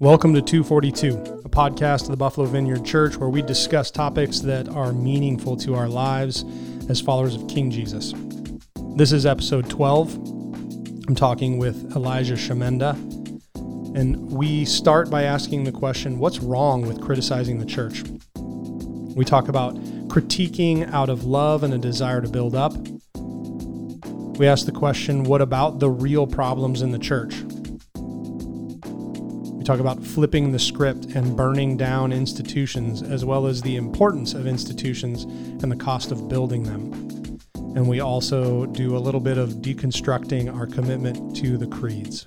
Welcome to 242, a podcast of the Buffalo Vineyard Church where we discuss topics that are meaningful to our lives as followers of King Jesus. This is episode 12. I'm talking with Elijah Shemenda. and we start by asking the question what's wrong with criticizing the church? We talk about critiquing out of love and a desire to build up. We ask the question what about the real problems in the church? We talk about flipping the script and burning down institutions, as well as the importance of institutions and the cost of building them. And we also do a little bit of deconstructing our commitment to the creeds.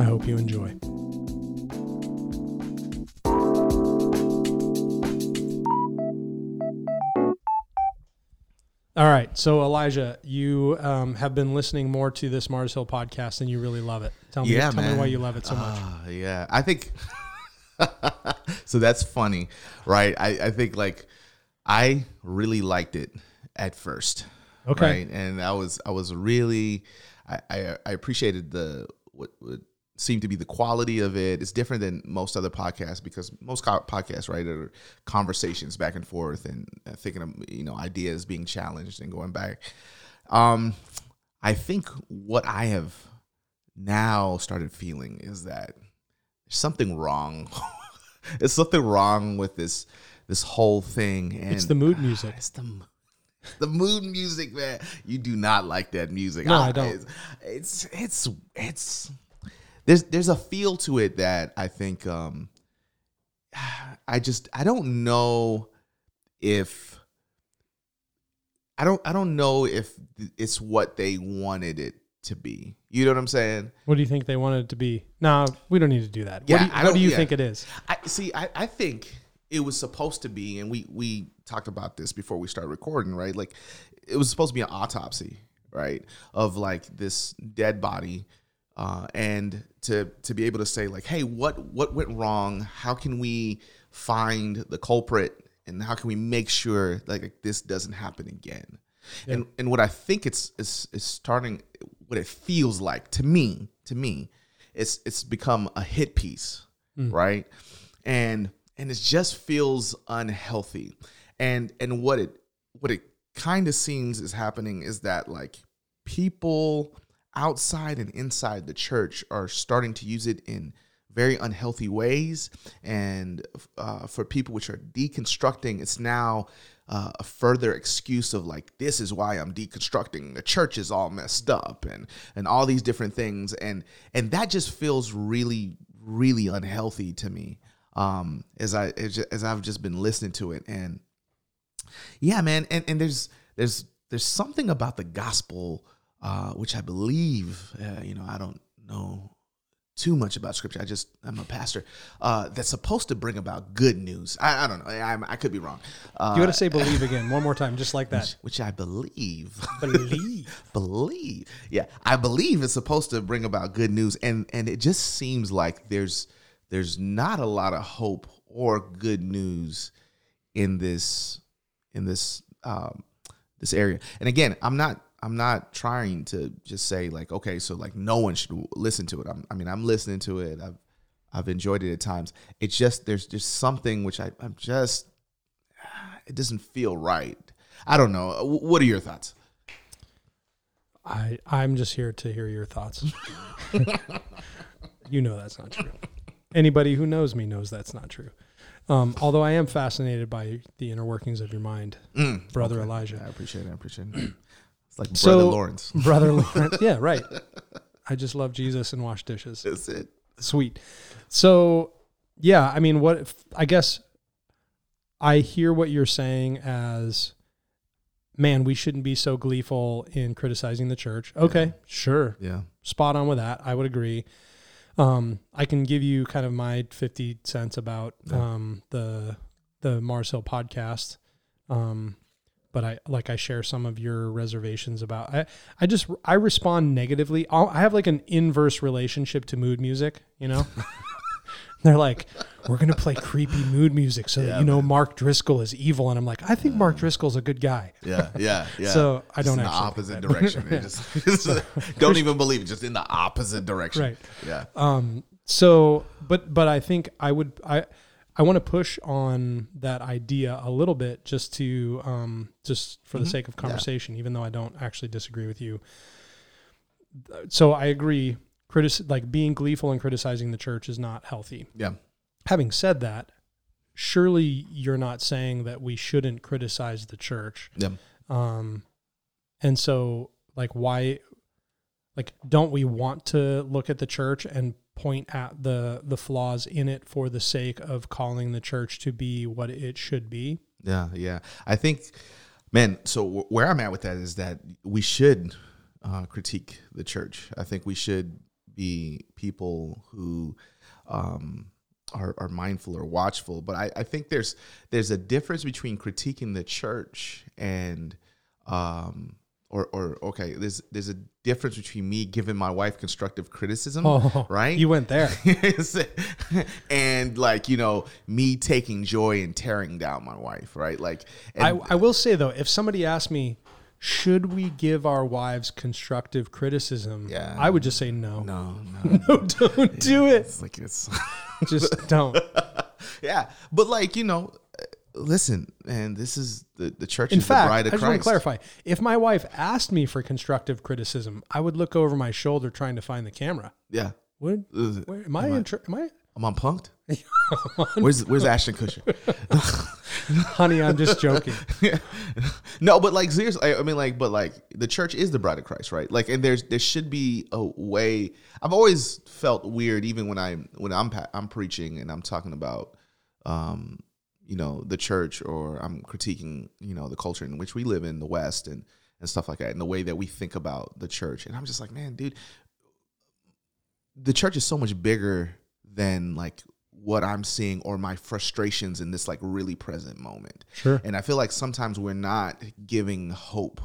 I hope you enjoy. All right. So, Elijah, you um, have been listening more to this Mars Hill podcast and you really love it. Tell me, Yeah, tell me man. why you love it so much. Ah, yeah, I think. so that's funny, right? I, I think like I really liked it at first. Okay. Right, and I was I was really I I, I appreciated the what, what seemed to be the quality of it. It's different than most other podcasts because most co- podcasts, right, are conversations back and forth and uh, thinking of you know ideas being challenged and going back. Um, I think what I have now started feeling is that there's something wrong. There's something wrong with this this whole thing. And It's the mood music. It's the the mood music, man. You do not like that music. No, I don't. It's it's it's, it's there's there's a feel to it that I think um I just I don't know if I don't I don't know if it's what they wanted it to be. You know what I'm saying? What do you think they wanted it to be? No, we don't need to do that. Yeah, what do you, I what don't- you yeah. think it is? I see. I, I think it was supposed to be, and we we talked about this before we started recording, right? Like it was supposed to be an autopsy, right, of like this dead body, uh, and to to be able to say like, hey, what what went wrong? How can we find the culprit, and how can we make sure like, this doesn't happen again? And and what I think it's is is starting, what it feels like to me, to me, it's it's become a hit piece, right? And and it just feels unhealthy. And and what it what it kind of seems is happening is that like people outside and inside the church are starting to use it in very unhealthy ways and uh, for people which are deconstructing it's now uh, a further excuse of like this is why i'm deconstructing. The church is all messed up and and all these different things. And and that just feels really really unhealthy to me um as i as i've just been listening to it. And yeah man and and there's there's there's something about the gospel uh which i believe uh, you know i don't know too much about scripture. I just i'm a pastor uh that's supposed to bring about good news. I, I don't know. I, I could be wrong. Uh You got to say believe again, one more time, just like that. which i believe. Believe. believe. Yeah i believe it's supposed to bring about good news and and it just seems like there's there's not a lot of hope or good news in this in this um this area. And again i'm not i'm not trying to just say like okay so like no one should listen to it I'm, i mean i'm listening to it i've i've enjoyed it at times it's just there's just something which i i'm just it doesn't feel right i don't know what are your thoughts I I'm just here to hear your thoughts. you know that's not true. Anybody who knows me knows that's not true. Um, although I am fascinated by the inner workings of your mind, Mm, brother okay. Elijah. I appreciate it. I appreciate it. It's like So- brother Lawrence. Brother Lawrence. Yeah, right. I just love Jesus and wash dishes. That's it. Sweet. So, yeah, I mean, what if, I guess I hear what you're saying as, man, we shouldn't be so gleeful in criticizing the church. Okay, sure. Yeah. Spot on with that. I would agree. Um, I can give you kind of my 50 cents about Yeah. um, the the Mars Hill podcast. Um, but I like I share some of your reservations about I I just I respond negatively. I'll, I have like an inverse relationship to mood music, you know. They're like, we're gonna play creepy mood music so that you know Mark Driscoll is evil, and I'm like, I think Mark Driscoll's a good guy. Yeah. Yeah. Yeah. So I don't in the opposite direction. It just, don't even believe it. Just in the opposite direction. Right. Yeah. Um, So, but but I think I would I I want to push on that idea a little bit just to um just for the Mhm. sake of Yeah. conversation, even though I don't actually disagree with you. So I agree. Critic like being gleeful and criticizing the church is not healthy. Yeah. Having said that, surely you're not saying that we shouldn't criticize the church. Yeah. Um, and so like why, like don't we want to look at the church and point at the the flaws in it for the sake of calling the church to be what it should be? Yeah, yeah. I think, man. So wh- where I'm at with that is that we should uh, critique the church. I think we should be people who um, are, are mindful or watchful. But I, I think there's there's a difference between critiquing the church and um, or or okay, there's there's a difference between me giving my wife constructive criticism, Oh, right? You went there. and like you know me taking joy in tearing down my wife right like and, I, I will say though, if somebody asked me, should we give our wives constructive criticism? Yeah. I would just say no. no no No, don't do it. it's like it's Just don't. yeah but like you know listen and this is the the church In is fact, the bride I just want to clarify. If my wife asked me for constructive criticism, I would look over my shoulder trying to find the camera. yeah Would where, am I? Am I- tr- am I? i'm on punked where's where's ashton kutcher Honey, I'm just joking. no, but like seriously, I, I mean, like, but like the church is the bride of Christ, right? Like, and there's there should be a way. I've always felt weird, even when I when I'm I'm preaching and I'm talking about, um, you know, the church or I'm critiquing, you know, the culture in which we live in the West and and stuff like that, and the way that we think about the church. And I'm just like, man, dude, the church is so much bigger than like what I'm seeing or my frustrations in this like really present moment. Sure. And I feel like sometimes we're not giving hope,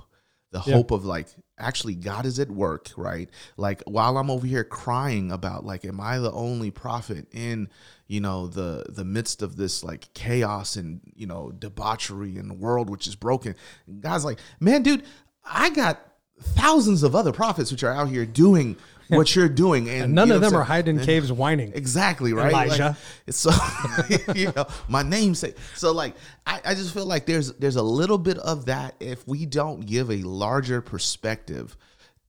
the Yeah. hope of like, actually, God is at work, right? Like, while I'm over here crying about, like, am I the only prophet in, you know, the the midst of this like chaos and you know debauchery and the world which is broken? God's like, man, dude, I got thousands of other prophets which are out here doing what you're doing, and, And none you know of them are hiding in caves whining. Exactly right. Elijah. Like, so you know my namesake. So like I, I just feel like there's there's a little bit of that if we don't give a larger perspective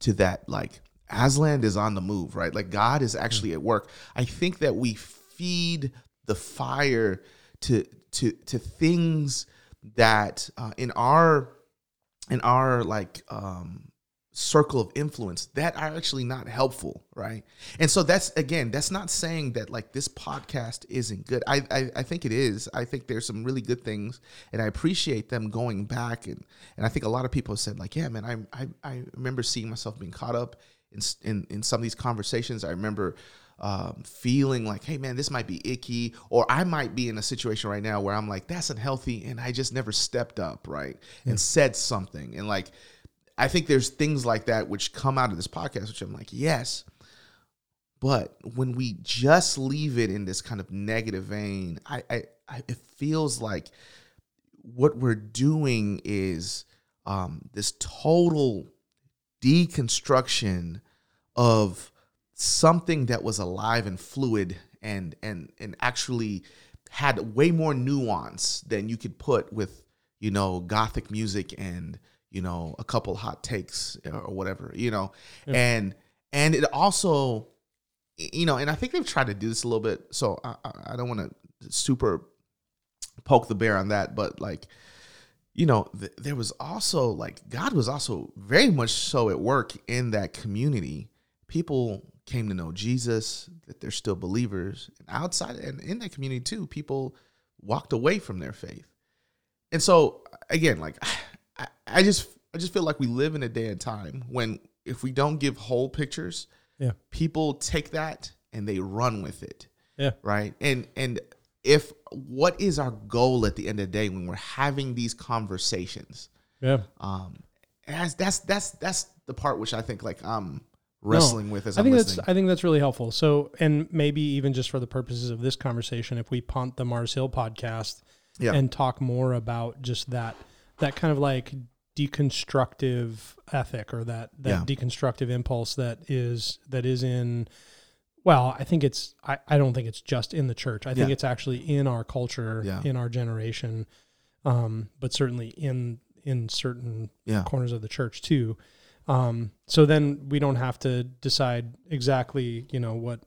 to that like Aslan is on the move, right? Like God is actually at work. I think that we feed the fire to to to things that uh, in our in our like um circle of influence that are actually not helpful right? And so that's again that's not saying that like this podcast isn't good. I, I i think it is. I think there's some really good things and i appreciate them going back and and i think a lot of people have said like yeah man i i, I remember seeing myself being caught up in, in in some of these conversations. I remember um, feeling like, hey man, this might be icky, or I might be in a situation right now where I'm like, that's unhealthy, and I just never stepped up, right, and said something, and like, I think there's things like that which come out of this podcast, which I'm like, yes, but when we just leave it in this kind of negative vein, I, I, I it feels like what we're doing is um, this total deconstruction of something that was alive and fluid and and and actually had way more nuance than you could put with you know gothic music and you know a couple hot takes or whatever you know? And and it also you know and i think they've tried to do this a little bit so i i I don't want to super poke the bear on that but like you know th- there was also like god was also very much so at work in that community. People came to know jesus that they're still believers and outside and in that community too people walked away from their faith. And so again like I, I just i just feel like we live in a day and time when if we don't give whole pictures Yeah. people take that and they run with it Yeah. right and and if what is our goal at the end of the day when we're having these conversations Yeah. um as that's that's that's the part which i think like i'm wrestling with as I i'm think listening that's I think that's really helpful. So, and maybe even just for the purposes of this conversation, if we punt the Mars Hill podcast Yeah. and talk more about just that that kind of like deconstructive ethic or that that Yeah. deconstructive impulse that is that is in Well, I think it's I, I don't think it's just in the church. I think Yeah. it's actually in our culture, Yeah. in our generation, um, but certainly in in certain Yeah. corners of the church too. Um, so then we don't have to decide exactly, you know, what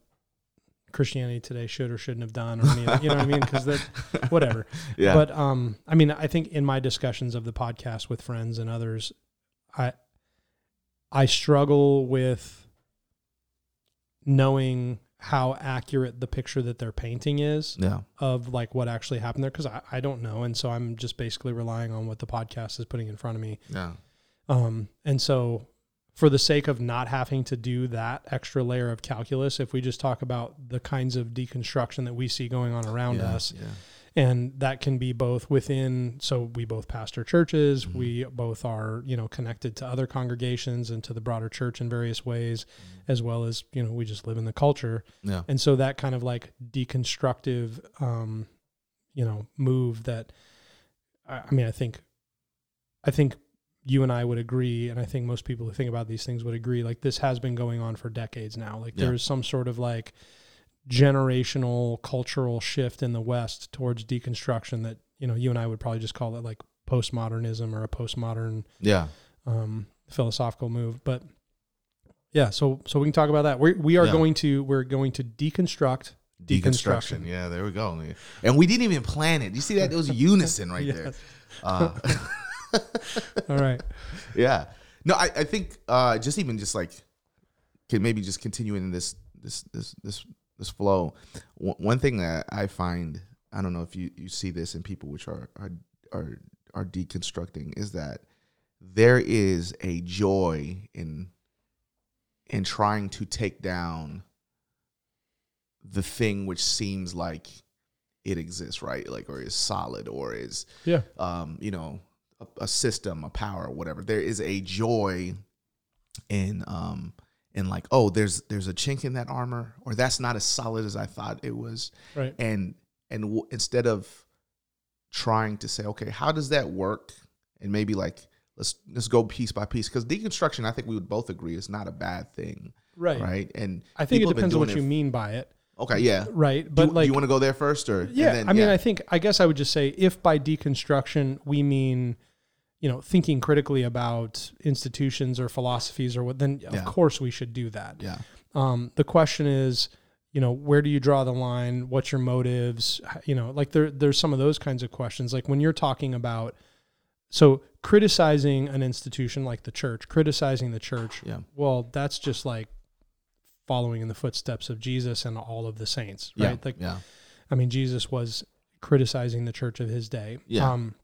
Christianity today should or shouldn't have done, or any, of- you know what I mean? Because that, whatever. Yeah. But um, I mean, I think in my discussions of the podcast with friends and others, I I struggle with knowing how accurate the picture that they're painting is yeah. of like what actually happened there because I, I don't know and so i'm just basically relying on what the podcast is putting in front of me Yeah. um, and so for the sake of not having to do that extra layer of calculus if we just talk about the kinds of deconstruction that we see going on around yeah. us Yeah. and that can be both within so we both pastor churches Mhm. we both are you know connected to other congregations and to the broader church in various ways Mm-hmm. as well as you know we just live in the culture Yeah. and so that kind of like deconstructive um you know move that i, I mean i think i think you and i would agree and i think most people who think about these things would agree like this has been going on for decades now like Yeah. there's some sort of like generational cultural shift in the west towards deconstruction that you know you and i would probably just call it like postmodernism or a postmodern Yeah. um, philosophical move. But yeah, so so we can talk about that. We we are Yeah. going to we're going to deconstruct. Deconstruction. Deconstruction. Yeah, there we go. And we didn't even plan it. You see that? It was unison right there. Uh, All right. yeah. No, I, I think uh, just even just like can maybe just continuing this this this this this flow. One one thing that I find I don't know if you, you see this in people which are are are are deconstructing is that there is a joy in in trying to take down the thing which seems like it exists, right? Like or is solid or is Yeah. um, you know, a, a system, a power, whatever. There is a joy in um in like, oh, there's there's a chink in that armor, or that's not as solid as I thought it was, Right. and and w- instead of trying to say, okay, how does that work, and maybe like let's let's go piece by piece, because deconstruction, I think we would both agree, is not a bad thing, Right. right? And I think it people have been depends on what you it- mean by it. Okay, yeah. Right. But you- like do you want to go there first, or and yeah, then- I mean, I think I guess I would just say if by deconstruction we mean, you know, thinking critically about institutions or philosophies or what, then Yeah. of course we should do that. yeah, Um, the question is, you know, where do you draw the line? What's your motives? You know, like there, there's some of those kinds of questions. Like when you're talking about, so criticizing an institution like the church, criticizing the church, yeah, well, that's just like following in the footsteps of Jesus and all of the saints, yeah, right? Like, yeah, I mean, Jesus was criticizing the church of his day. Yeah. Um,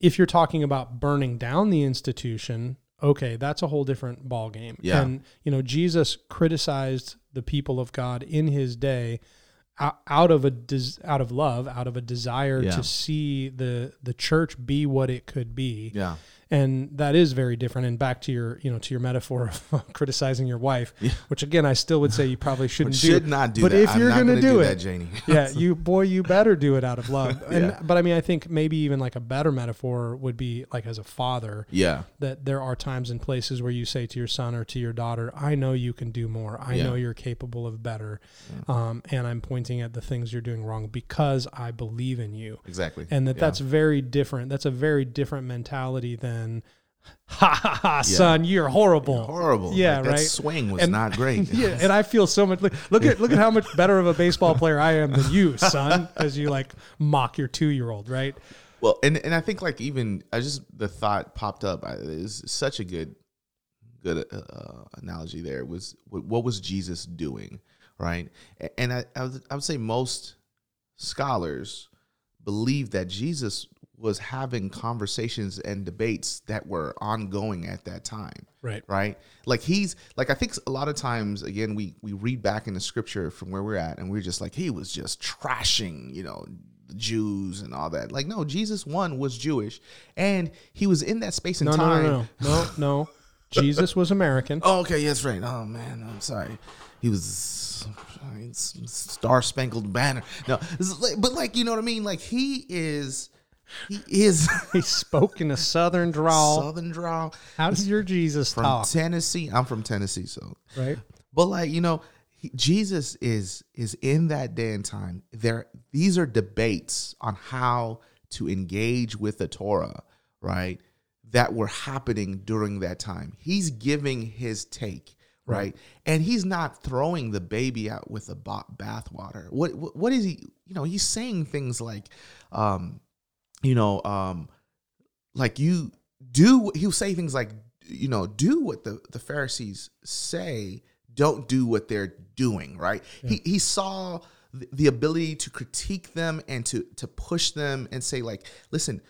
if you're talking about burning down the institution, okay, that's a whole different ball game. Yeah. And you know, Jesus criticized the people of God in his day out, out of a des, out of love, out of a desire Yeah. to see the the church be what it could be yeah, and that is very different and back to your you know to your metaphor of criticizing your wife Yeah. which again i still would say you probably shouldn't do should not do But that. if I'm you're gonna gonna do that, it- Janie. yeah you boy you better do it out of love and Yeah. but i mean i think maybe even like a better metaphor would be like as a father yeah, that there are times and places where you say to your son or to your daughter i know you can do more i Yeah. know you're capable of better um, and i'm pointing at the things you're doing wrong because i believe in you exactly. and that that's very different. That's a very different mentality than, ha ha ha, son, you're horrible. horrible. Yeah, Like, that right. swing was And- not great. yeah, and I feel so much. Look, look at look at how much better of a baseball player I am than you, son, as you like mock your two year old, right? Well, and and I think like even I just the thought popped up. Is such a good good uh, analogy. There was what, what was Jesus doing, right? And I I would, I would say most scholars believe that Jesus was having conversations and debates that were ongoing at that time Right. right? Like he's like i think a lot of times again we we read back in the scripture from where we're at and we're just like he was just trashing you know the jews and all that. Like no jesus one was jewish and he was in that space and No, no, time. no, no, no, no. Jesus was American. oh okay. Yes right. Oh man. I'm sorry. He was star spangled banner. No this is like- but like you know what i mean? Like he is he is He spoke in a southern drawl. southern drawl How does your Jesus from talk? tennessee i'm from tennessee so Right. But like you know, he, Jesus is is in that day and time. There, these are debates on how to engage with the Torah, right? That were happening during that time. He's giving his take, right? right. And he's not throwing the baby out with the bathwater. What, what what is he? You know, he's saying things like, um, you know, um, like you do. He'll say things like, you know, do what the the Pharisees say don't do what they're doing, right? Yeah. He he saw the ability to critique them and to to push them and say like, listen,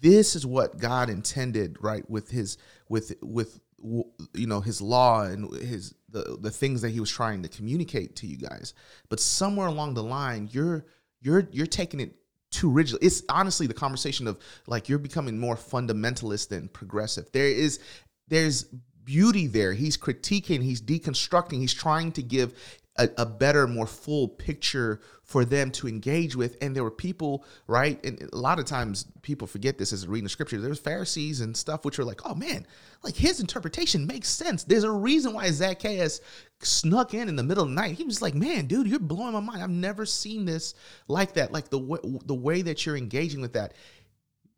this is what God intended, right? With his with with you know his law and his the the things that he was trying to communicate to you guys. But somewhere along the line, you're you're you're taking it too rigid. It's honestly the conversation of like you're becoming more fundamentalist than progressive. There is there's beauty there. He's critiquing, he's deconstructing, he's trying to give a, a, better, more full picture for them to engage with. And there were people, right? And a lot of times people forget this as reading the scripture. There's Pharisees and stuff which are like, oh man, like his interpretation makes sense. There's a reason why Zacchaeus snuck in in the middle of the night. He was like, man, dude, you're blowing my mind. I've never seen this like that. Like the way, the way that you're engaging with that.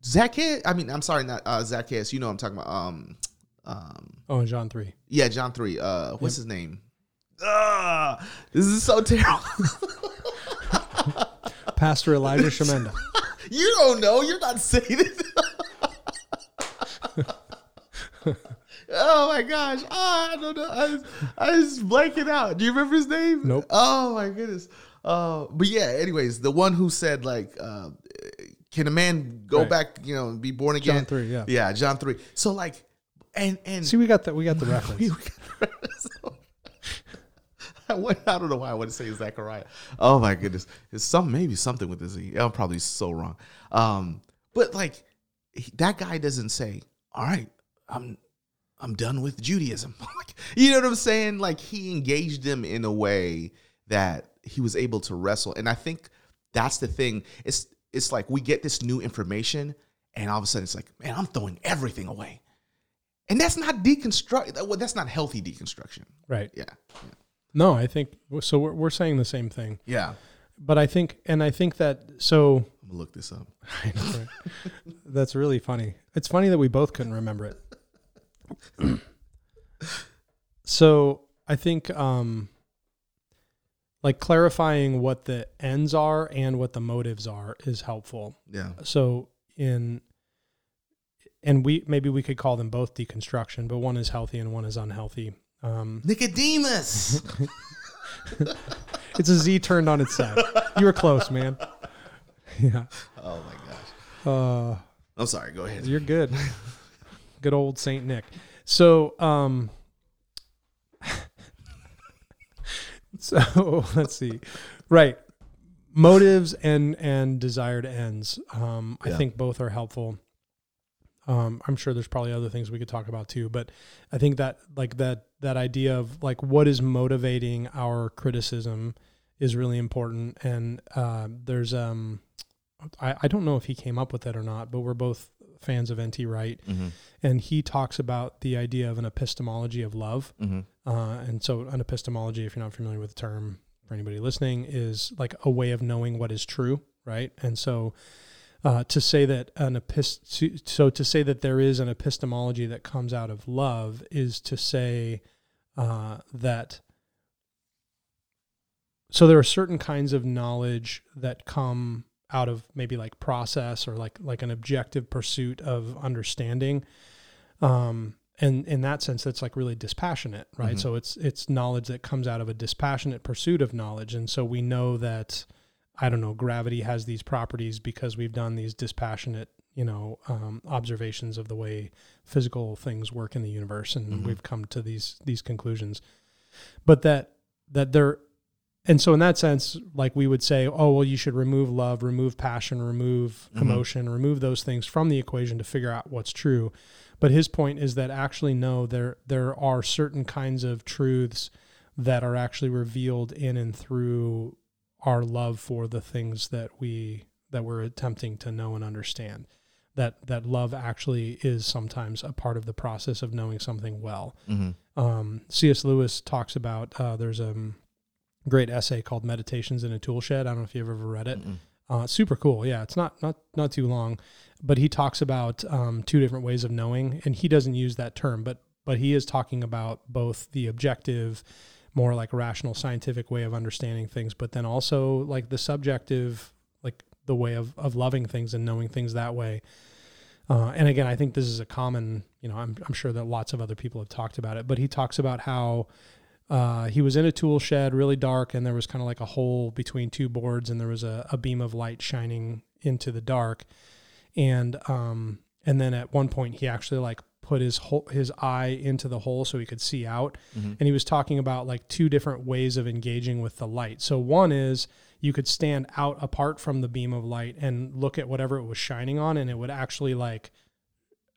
Zacchaeus, I mean, I'm sorry, not uh, Zacchaeus. You know I'm talking about. Um, um, oh, John three. Yeah, John three. Uh, what's yep. his name? Uh, this is so terrible. Pastor Elijah Shemenda. you don't know. You're not saying it. oh my gosh. Oh, I don't know. I was, I was blanking out. Do you remember his name? Nope. Oh my goodness. Uh, but yeah, anyways, the one who said like, uh, can a man go right. back, you know, and be born again? John three, yeah. Yeah, John three. So like and and see, we got that. We got the reference. we got the reference. I, don't know why I want to say Zachariah. Oh my goodness, it's some maybe something with this. I'm probably so wrong. Um, but like that guy doesn't say, "All right, I'm I'm done with Judaism." you know what I'm saying? Like he engaged them in a way that he was able to wrestle, and I think that's the thing. It's it's like we get this new information, and all of a sudden it's like, man, I'm throwing everything away and that's not deconstruct. Well, that's not healthy deconstruction. Right. Yeah. yeah. No, I think so. We're, we're saying the same thing. Yeah. But I think, and I think that so. I'm gonna look this up. Know, right? that's really funny. It's funny that we both couldn't remember it. so I think, um, like clarifying what the ends are and what the motives are is helpful. Yeah. So in and we maybe we could call them both deconstruction, but one is healthy and one is unhealthy. Um, Nicodemus. it's a Z turned on its side. You were close, man. Yeah. Oh my gosh. Uh, I'm sorry. Go ahead. You're good. good old Saint Nick. So, um, so let's see. Right. Motives and and desired ends. Um, yeah. I think both are helpful. Um, I'm sure there's probably other things we could talk about too, but I think that like that that idea of like what is motivating our criticism is really important. And uh, there's um, I, I don't know if he came up with it or not, but we're both fans of N.T. Wright, mm-hmm. and he talks about the idea of an epistemology of love. Mm-hmm. Uh, and so, an epistemology, if you're not familiar with the term, for anybody listening, is like a way of knowing what is true, right? And so uh, to say that an epist- so to say that there is an epistemology that comes out of love is to say uh, that so there are certain kinds of knowledge that come out of maybe like process or like like an objective pursuit of understanding. Um, and in that sense that's like really dispassionate right? Mm-hmm. so it's it's knowledge that comes out of a dispassionate pursuit of knowledge. And so we know that I don't know, gravity has these properties because we've done these dispassionate, you know, um, observations of the way physical things work in the universe, and mm-hmm. we've come to these these conclusions. But that that there, and so in that sense, like we would say, oh well, you should remove love, remove passion, remove mm-hmm. emotion, remove those things from the equation to figure out what's true. But his point is that actually no, there there are certain kinds of truths that are actually revealed in and through our love for the things that we that we're attempting to know and understand that that love actually is sometimes a part of the process of knowing something well. Mm-hmm. Um, C.S. Lewis talks about uh, there's a great essay called Meditations in a Tool Shed. I don't know if you've ever read it. Uh, super cool. Yeah, it's not not not too long, but he talks about um, two different ways of knowing, and he doesn't use that term, but but he is talking about both the objective, more like rational scientific way of understanding things, but then also like the subjective, like the way of of loving things and knowing things that way. Uh, and again, I think this is a common, you know, I'm, I'm sure that lots of other people have talked about it, but he talks about how uh, he was in a tool shed, really dark, and there was kind of like a hole between two boards, and there was a, a beam of light shining into the dark. And um, and then at one point, he actually like put his whole, his eye into the hole so he could see out. Mm-hmm. And he was talking about like two different ways of engaging with the light. So one is you could stand out apart from the beam of light and look at whatever it was shining on, and it would actually like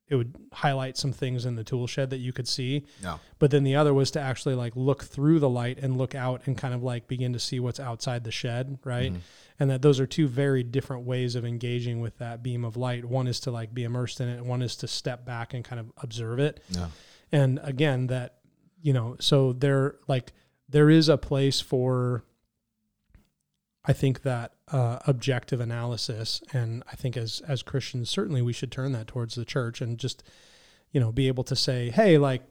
it would highlight some things in the tool shed that you could see. No. But then the other was to actually like look through the light and look out and kind of like begin to see what's outside the shed, right? Mm-hmm. And that those are two very different ways of engaging with that beam of light. One is to like be immersed in it, one is to step back and kind of observe it. No. And again, that you know, so there like there is a place for I think that uh, objective analysis, and I think as as Christians, certainly we should turn that towards the church and just you know be able to say, hey, like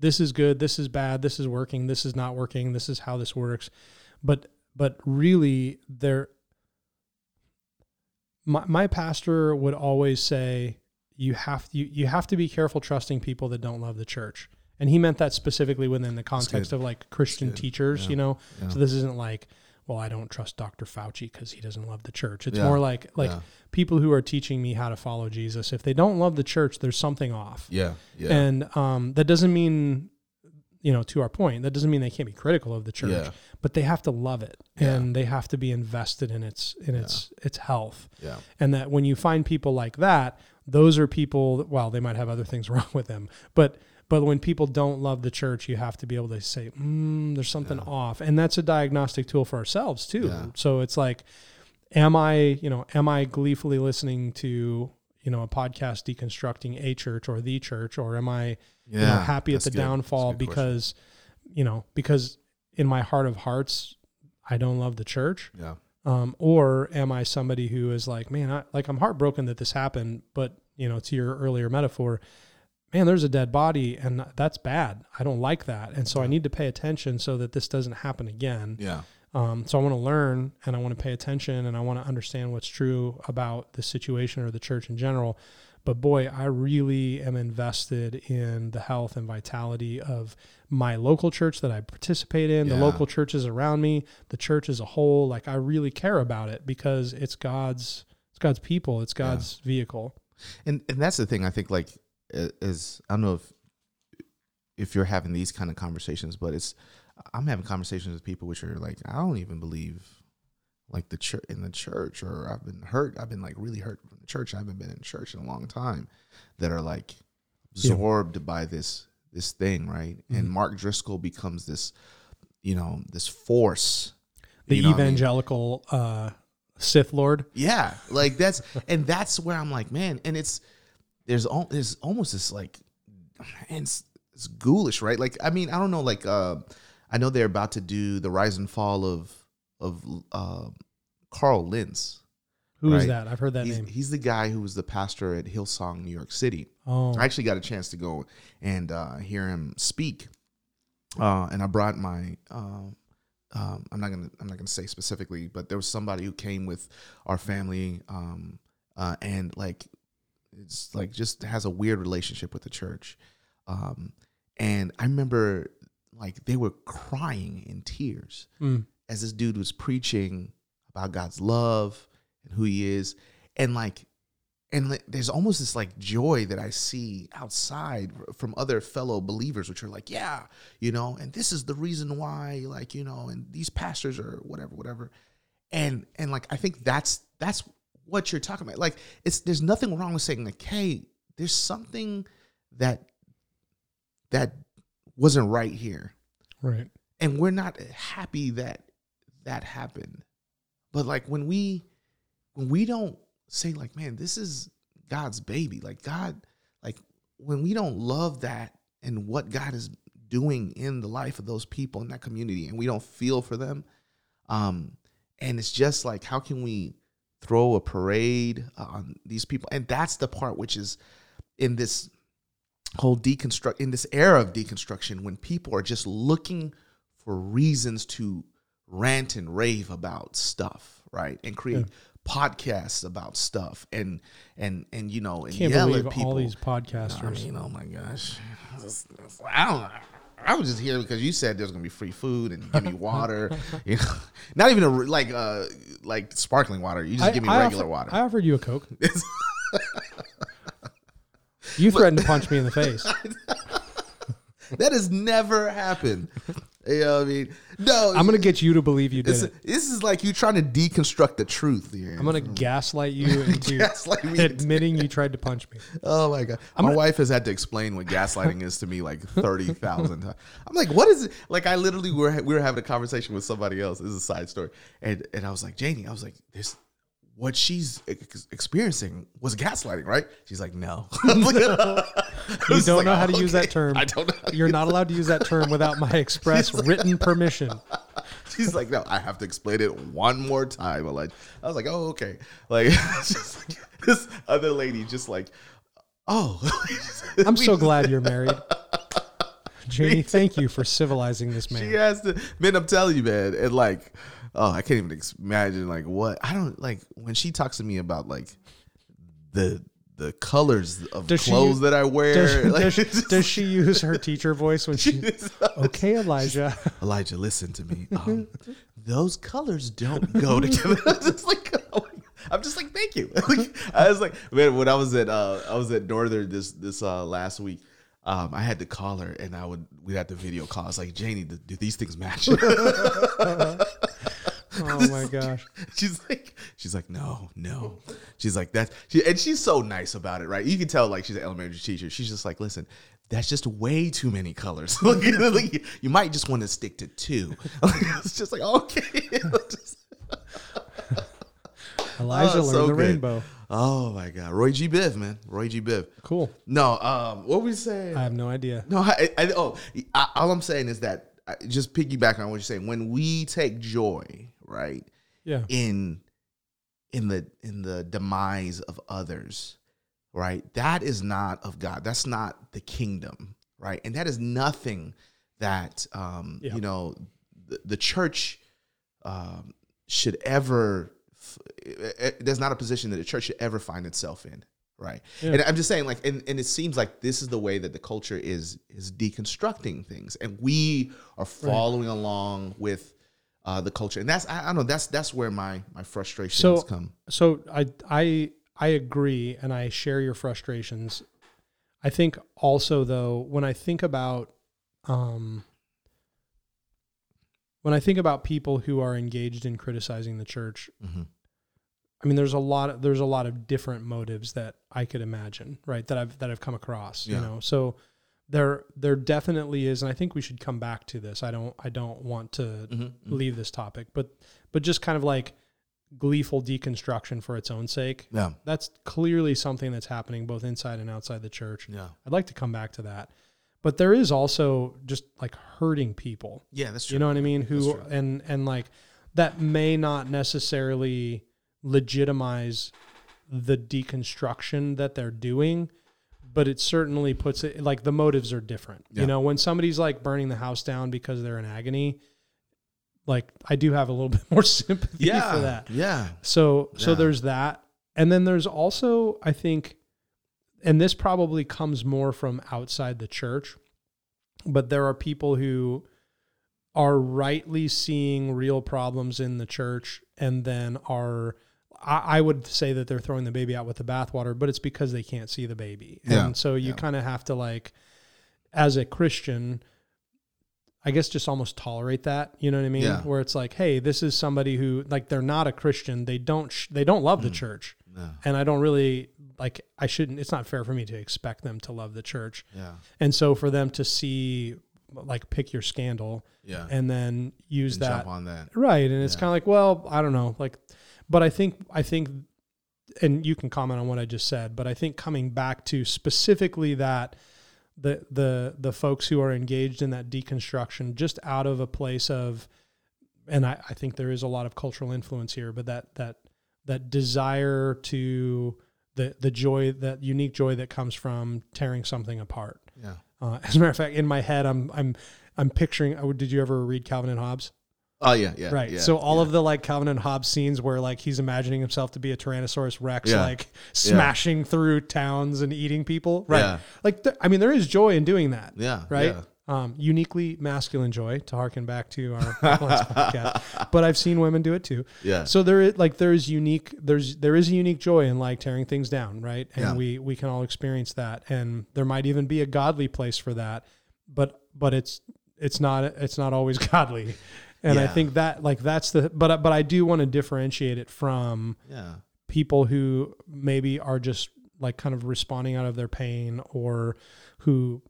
this is good, this is bad, this is working, this is not working, this is how this works, but but really there. My my pastor would always say you have you you have to be careful trusting people that don't love the church. And he meant that specifically within the context of like Christian teachers, Yeah. you know. Yeah. So this isn't like, well, I don't trust Dr. Fauci because he doesn't love the church. It's Yeah. more like like people who are teaching me how to follow Jesus. If they don't love the church, there's something off. Yeah. Yeah. And um, that doesn't mean, you know, to our point, that doesn't mean they can't be critical of the church, Yeah. but they have to love it Yeah. and they have to be invested in its in its its health. yeah. And that when you find people like that, those are people. that- Well, they might have other things wrong with them, but but when people don't love the church, you have to be able to say, mm, "There's something off," and that's a diagnostic tool for ourselves too. So it's like, am I, you know, am I gleefully listening to you know a podcast deconstructing a church or the church, or am I Yeah. you know, happy at the good. Downfall good question. because you know because in my heart of hearts, I don't love the church Yeah. um, or am I somebody who is like, man, I, like I'm heartbroken that this happened, but you know, to your earlier metaphor, man, there's a dead body, and that's bad. I don't like that, and so I need to pay attention so that this doesn't happen again. Yeah. Um, so I want to learn, and I want to pay attention, and I want to understand what's true about the situation or the church in general. But boy, I really am invested in the health and vitality of my local church that I participate in, the local churches around me, the church as a whole. Like I really care about it because it's God's it's God's people, it's God's vehicle. and and that's the thing I think like is I don't know if if you're having these kind of conversations, but it's I'm having conversations with people which are like I don't even believe like the church in the church or I've been hurt I've been like really hurt from the church I haven't been in church in a long time that are like Yeah. absorbed by this this thing right and Mhm. Mark Driscoll becomes this you know this force The you know what I mean? evangelical uh, Sith Lord. Yeah, like that's and that's where I'm like, man, and it's there's al- there's almost this like, man, it's, it's ghoulish, right? Like, I mean, I don't know, like, uh, I know they're about to do the rise and fall of of uh, Carl Lentz. Who is Right. that? I've heard that He's, name. he's the guy who was the pastor at Hillsong, New York City. Oh, I actually got a chance to go and uh, hear him speak, uh, and I brought my. Uh, um, I'm not gonna. I'm not gonna say specifically, but there was somebody who came with our family, um, uh, and like, it's like just has a weird relationship with the church, um, and I remember like they were crying in tears Mm. as this dude was preaching about God's love and who he is. And like, and there's almost this like joy that I see outside from other fellow believers, which are like, yeah, you know, and this is the reason why, like, you know, and these pastors are whatever, whatever. And, and like, I think that's, that's what you're talking about. Like, it's, there's nothing wrong with saying like, hey, there's something that, that wasn't right here right. and we're not happy that that happened but like when we when we don't say like man this is god's baby like god like when we don't love that and what god is doing in the life of those people in that community and we don't feel for them Um, and it's just like, how can we throw a parade on these people? And that's the part which is in this whole deconstruct in this era of deconstruction when people are just looking for reasons to rant and rave about stuff, right? And create podcasts about stuff and and and you know and Can't yell at people. all these I podcasters. mean, oh my gosh. I don't know. I was just here because you said there's gonna be free food and give me water, you know, not even a like uh like sparkling water. You just I- give me I regular offer- water. I offered you a Coke. you threatened to punch me in the face. that has never happened. You know what I mean? No, I'm gonna get you to believe you did This, it. this is like you trying to deconstruct the truth here. I'm gonna gaslight you into Gaslight admitting you tried to punch me. Oh my god! my wife has had to explain what gaslighting is to me like thirty thousand times. I'm like, what is it? Like, I literally were we were having a conversation with somebody else. This is a side story, and and I was like, Janie, I was like, this what she's ex- experiencing was gaslighting, right? She's like, no. You don't know how to use that term. I don't know. You're not allowed to use that term without my express written permission. She's like, no, I have to explain it one more time. I'm like, I was like, oh, okay. Like, like this other lady, just like, oh, I'm so glad you're married. Janie, thank you for civilizing this man. She has to, man. I'm telling you, man. And like, oh, I can't even imagine like what I don't like when she talks to me about like the the colors of Does she- clothes that I wear. Does, like, does, does she use her teacher voice when she? Okay, Elijah. Elijah, listen to me. Um, those colors don't go together. I'm just like, oh I'm just like, thank you. Like, I was like, man, when I was at uh, I was at Northern this this uh, last week. Um, I had to call her, and I would we had the video call. I was like, Janie, do, do these things match? Oh my gosh. she's like, she's like, no, no. She's like that's she, and she's so nice about it, right? You can tell, like, she's an elementary teacher. She's just like, listen, that's just way too many colors. Like, like, you might just want to stick to two. it's just like, okay. Elijah Oh, learned so the good. rainbow. oh my god, Roy G. Biv, man, Roy G. Biv. Cool. No, um, what were we saying? I have no idea. No, I, I, oh, I, all I'm saying is that just piggyback on what you're saying. When we take joy, right, Yeah. in in the in the demise of others, right, that is not of God. That's not the kingdom, right, and that is nothing that um, Yeah. you know the, the church um, should ever. f- eh, eh, There's not a position that the church should ever find itself in, right? Yeah. And I'm just saying, like, and, and it seems like this is the way that the culture is is deconstructing things, and we are following along with uh, the culture, and that's I, I don't know that's that's where my my frustrations So- come. So I I I agree and I share your frustrations. I think also though when I think about um when I think about people who are engaged in criticizing the church, Mhm. I mean there's a lot of, there's a lot of different motives that I could imagine, right? That I've that I've come across, you know. So there there definitely is and I think we should come back to this. I don't I don't want to Mhm. leave this topic, but but just kind of like gleeful deconstruction for its own sake. Yeah, That's clearly something that's happening both inside and outside the church. yeah, I'd like to come back to that. But there is also just like hurting people. yeah. That's true. You know what I mean? Who and and like that may not necessarily legitimize the deconstruction that they're doing, but it certainly puts it like the motives are different. Yeah. You know, when somebody's like burning the house down because they're in agony, like I do have a little bit more sympathy yeah, for that. yeah, So so there's that. And then there's also I think and this probably comes more from outside the church, but there are people who are rightly seeing real problems in the church and then are I, I would say that they're throwing the baby out with the bathwater, but it's because they can't see the baby. Yeah. And so you Yeah. kind of have to like as a Christian, I guess just almost tolerate that. You know what I mean? Yeah. Where it's like, hey, this is somebody who like they're not a Christian. They don't sh- they don't love the mm. church, yeah, and I don't really like. I shouldn't. It's not fair for me to expect them to love the church, yeah, and so for them to see like pick your scandal yeah. and then use And that on that. right, and it's kind of like, well, I don't know, like, but I think I think, and you can comment on what I just said, but I think coming back to specifically that the the the folks who are engaged in that deconstruction just out of a place of and I, I think there is a lot of cultural influence here, but that that that desire to the the joy that unique joy that comes from tearing something apart. Yeah. Uh, as a matter of fact, in my head, I'm I'm I'm picturing. oh, Did you ever read Calvin and Hobbes? Oh yeah, yeah. right. yeah, so all yeah. of the like Calvin and Hobbes scenes where like he's imagining himself to be a Tyrannosaurus Rex, Yeah. like smashing through towns and eating people. Right. Like th- I mean, there is joy in doing that. Yeah. Right. yeah. Um, uniquely masculine joy to harken back to our podcast, but I've seen women do it too. Yeah. So there is like there is unique there's there is a unique joy in like tearing things down, right? And we we can all experience that, and there might even be a godly place for that, but but it's it's not it's not always godly, and I think that like that's the but but I do want to differentiate it from Yeah. people who maybe are just like kind of responding out of their pain or who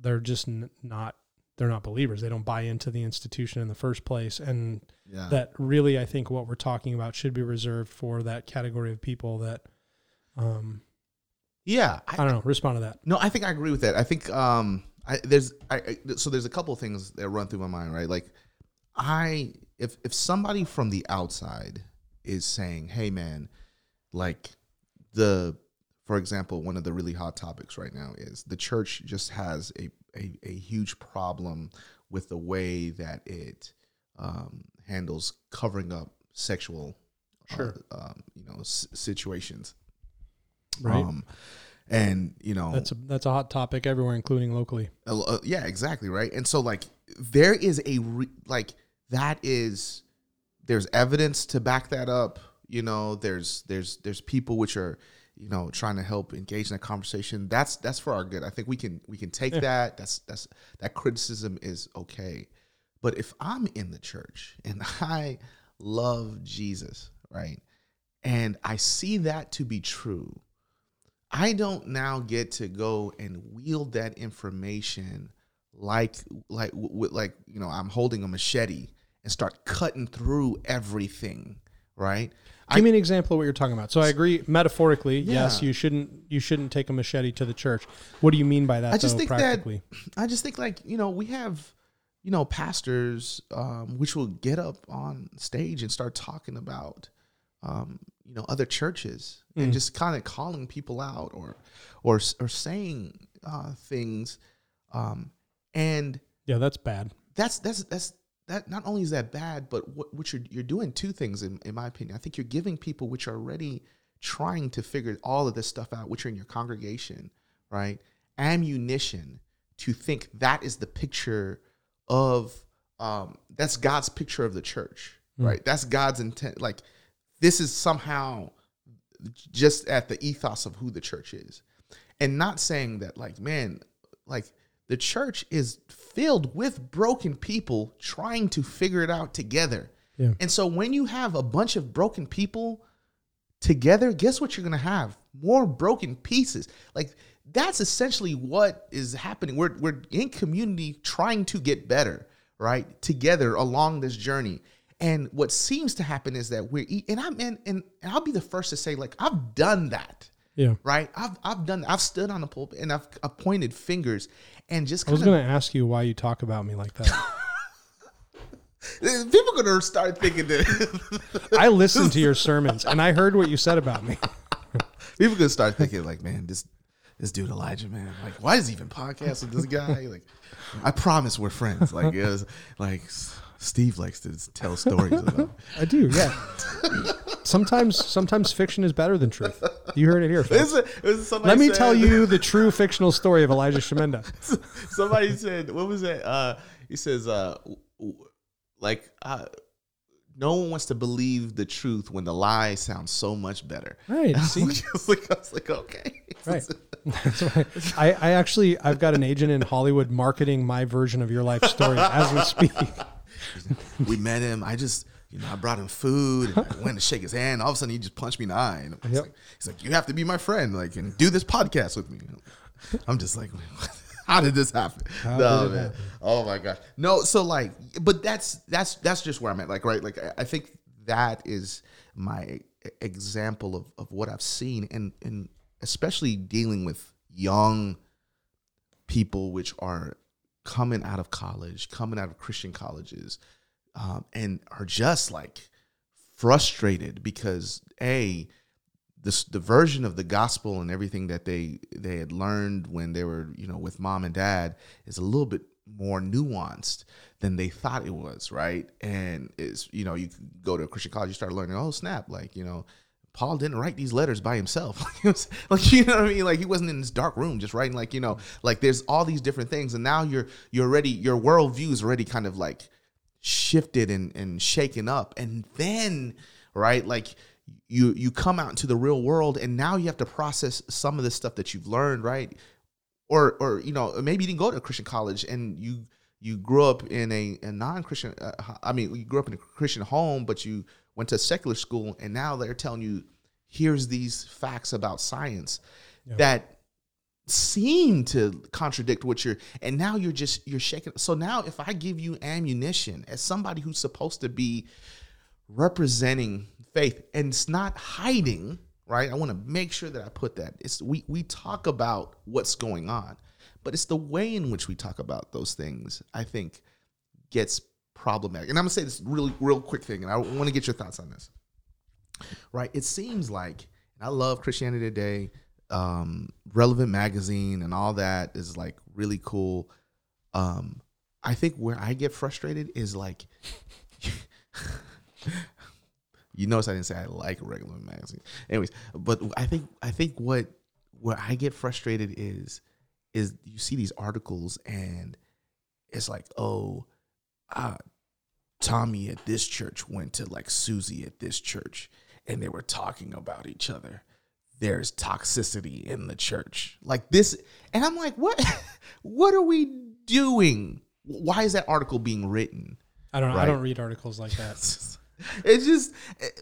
they're just n- not they're not believers they don't buy into the institution in the first place and Yeah. that really i think what we're talking about should be reserved for that category of people that um yeah. i don't know respond to that No, I think I agree with that. I think um, I, there's I, I so there's a couple of things that run through my mind, right? Like, I if if somebody from the outside is saying, "Hey, man," like the for example, one of the really hot topics right now is the church just has a a, a huge problem with the way that it um, handles covering up sexual, uh, Sure. um, you know, s- situations, right um, and you know that's a that's a hot topic everywhere including locally Uh, uh, yeah, exactly, right. And so like there is a re- like that is there's evidence to back that up. You know, there's there's there's people which are you know trying to help engage in that conversation. That's that's for our good. I think we can we can take Yeah. that. That's that's that criticism is okay. But if I'm in the church and I love Jesus, right, and I see that to be true, I don't now get to go and wield that information like like with like you know I'm holding a machete and start cutting through everything, right? give me an example of what you're talking about. So i agree metaphorically yes you shouldn't you shouldn't take a machete to the church. What do you mean by that I just though, think that I just think like you know we have you know pastors um, which will get up on stage and start talking about um, you know other churches and Mm. just kind of calling people out or or or saying uh, things um, and yeah that's bad. that's that's that's that not only is that bad, but what, what you're you're doing two things in, in my opinion. I think you're giving people which are already trying to figure all of this stuff out, which are in your congregation, right? Ammunition to think that is the picture of um that's God's picture of the church, Mm. right? That's God's intent. Like this is somehow just at the ethos of who the church is. And not saying that like, man, like the church is filled with broken people trying to figure it out together. Yeah. And so when you have a bunch of broken people together, guess what you're going to have? More broken pieces. Like that's essentially what is happening. We're we're in community trying to get better, right? Together along this journey. And what seems to happen is that we're and I'm and, and I'll be the first to say like I've done that yeah right? I've I've done I've stood on the pulpit and I've, I've pointed fingers and just I was going to ask you why you talk about me like that. people gonna start thinking that I listened to your sermons and I heard what you said about me. people gonna start thinking like, man, this this dude Elijah, man, like why is he even podcast with this guy? Like, I promise we're friends. Like, it was, like Steve likes to tell stories about. I do, yeah. sometimes, sometimes fiction is better than truth. You heard it here. folks. This is- this is somebody Let me said- tell you the true fictional story of Elijah Shemenda. somebody said what was that uh he says uh like uh no one wants to believe the truth when the lie sounds so much better Right. I was like, I was like okay right. Why I, I actually, I've got an agent in Hollywood marketing my version of your life story as we speak. we met him. I just you know i brought him food and i went to shake his hand. All of a sudden he just punched me in the eye. And he's Yep. like he's like you have to be my friend like and do this podcast with me. I'm just like how did this happen? How no, did man. happen? oh my gosh. No so like but that's that's that's just where i'm at like right? Like i, think that is my example of, of what i've seen and and especially dealing with young people which are coming out of college coming out of christian colleges um, and are just like frustrated because a this the version of the gospel and everything that they they had learned when they were you know with mom and dad is a little bit more nuanced than they thought it was right? And is you know you go to a christian college you start learning oh snap like you know Paul didn't write these letters by himself. like you know what I mean? Like he wasn't in this dark room just writing like, you know, like there's all these different things. And now you're you're already your worldview is already kind of like shifted and, and shaken up. And then, right, like you you come out into the real world and now you have to process some of the stuff that you've learned, right? Or or you know, maybe you didn't go to a Christian college and you you grew up in a, a non-Christian uh, I mean, you grew up in a Christian home, but you went to secular school and now they're telling you here's these facts about science yeah. that seem to contradict what you're and now you're just you're shaking. So now if i give you ammunition as somebody who's supposed to be representing faith and it's not hiding right? I want to make sure that i put that. It's we we talk about what's going on but it's the way in which we talk about those things i think gets problematic. And I'm gonna say this really real quick thing, and I want to get your thoughts on this. Right? It seems like and I love Christianity Today, um, Relevant Magazine, and all that is like really cool. Um, I think where I get frustrated is like. you notice I didn't say I like regular magazine. Anyways, but I think I think what where I get frustrated is is you see these articles and it's like, oh, uh, Tommy at this church went to like Susie at this church and they were talking about each other. There's toxicity in the church. Like this and I'm like, what what are we doing? Why is that article being written? I don't know. Right? I don't read articles like that. it's just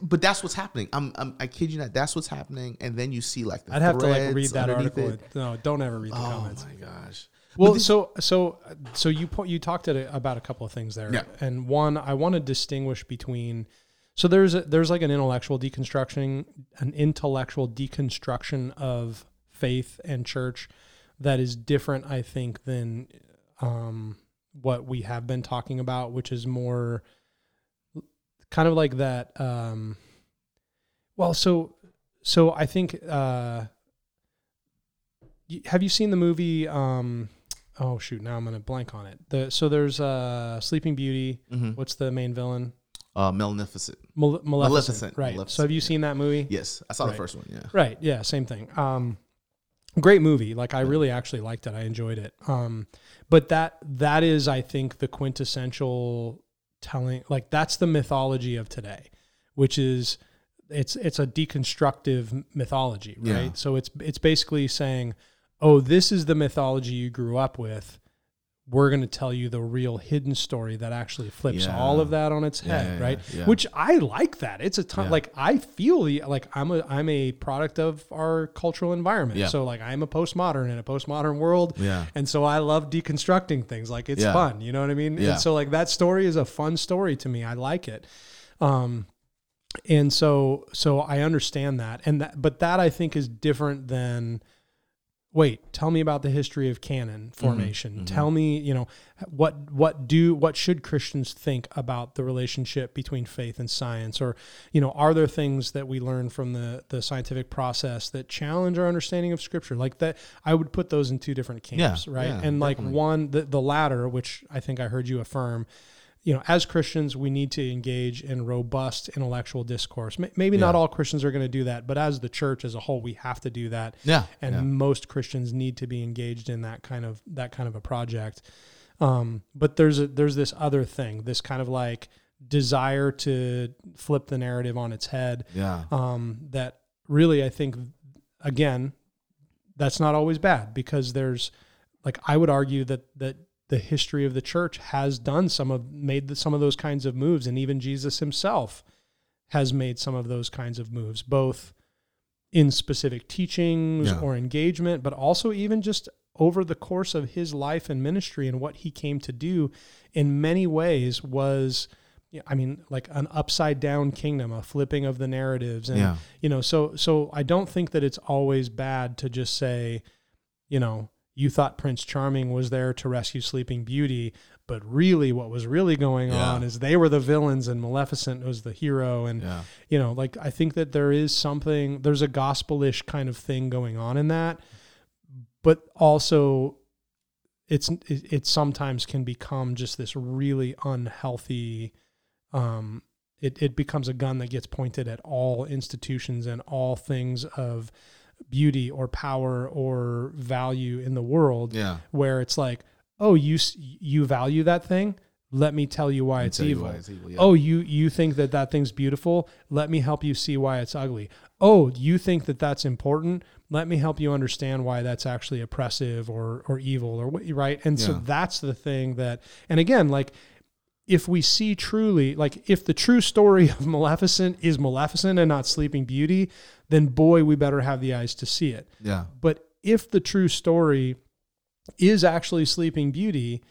but that's what's happening. I'm, I'm I kid you not, that's what's happening and then you see like the I'd have to like read that article. It. No, don't ever read the oh comments. Oh my gosh. Well, so so so you you talked about a couple of things there, yeah. and one I want to distinguish between. So there's a, there's like an intellectual deconstruction, an intellectual deconstruction of faith and church that is different, I think, than um, what we have been talking about, which is more kind of like that. Um, well, so so I think. Uh, have you seen the movie? Um, oh shoot, now I'm gonna blank on it. The so there's uh Sleeping Beauty. Mm-hmm. What's the main villain? Uh, Maleficent. Mal- Maleficent. Maleficent. Right. Maleficent, so have you yeah. seen that movie? Yes, I saw right. the first one. Yeah. Right. Yeah. Same thing. Um, great movie. Like I really actually liked it. I enjoyed it. Um, but that that is, I think, the quintessential telling. Like that's the mythology of today, which is it's it's a deconstructive mythology, right? Yeah. So it's it's basically saying oh, this is the mythology you grew up with. We're going to tell you the real hidden story that actually flips yeah. all of that on its head, yeah, yeah, right? Which I like that. It's a ton. Like I feel the like I'm a I'm a product of our cultural environment. So like I'm a postmodern in a postmodern world. Yeah. And so I love deconstructing things. Like it's fun. You know what I mean? And so like that story is a fun story to me. I like it. Um, and so so I understand that. And that, but that I think is different than wait tell me about the history of canon mm-hmm. formation mm-hmm. tell me you know what what do what should christians think about the relationship between faith and science or you know are there things that we learn from the the scientific process that challenge our understanding of scripture like that i would put those in two different camps yeah, right yeah, and like definitely. one the, the latter which i think i heard you affirm you know, as Christians, we need to engage in robust intellectual discourse. Maybe yeah. not all Christians are going to do that, but as the church as a whole, we have to do that. Yeah, and yeah. most Christians need to be engaged in that kind of that kind of a project. Um, but there's a there's this other thing, this kind of like desire to flip the narrative on its head. Yeah. Um, that really, I think, again, that's not always bad because there's like I would argue that that the history of the church has done some of made the, some of those kinds of moves and even Jesus himself has made some of those kinds of moves both in specific teachings yeah. or engagement but also even just over the course of his life and ministry and what he came to do in many ways was I mean, like an upside down kingdom, a flipping of the narratives, and yeah. you know, so so I don't think that it's always bad to just say, you know, you thought Prince Charming was there to rescue Sleeping Beauty, but really what was really going Yeah. on is they were the villains and Maleficent was the hero and Yeah. you know like I think that there is something there's a gospelish kind of thing going on in that but also it's it, it sometimes can become just this really unhealthy um it, it becomes a gun that gets pointed at all institutions and all things of beauty or power or value in the world Yeah. where it's like oh you you value that thing? Let me tell you why it's tell you evil. why it's evil, yeah. oh you you think that that thing's beautiful? Let me help you see why it's ugly. Oh you think that that's important? Let me help you understand why that's actually oppressive or or evil or what right? And so that's the thing that and again like if we see truly like if the true story of maleficent is maleficent and not sleeping beauty then boy we better have the eyes to see it Yeah. but if the true story is actually Sleeping Beauty,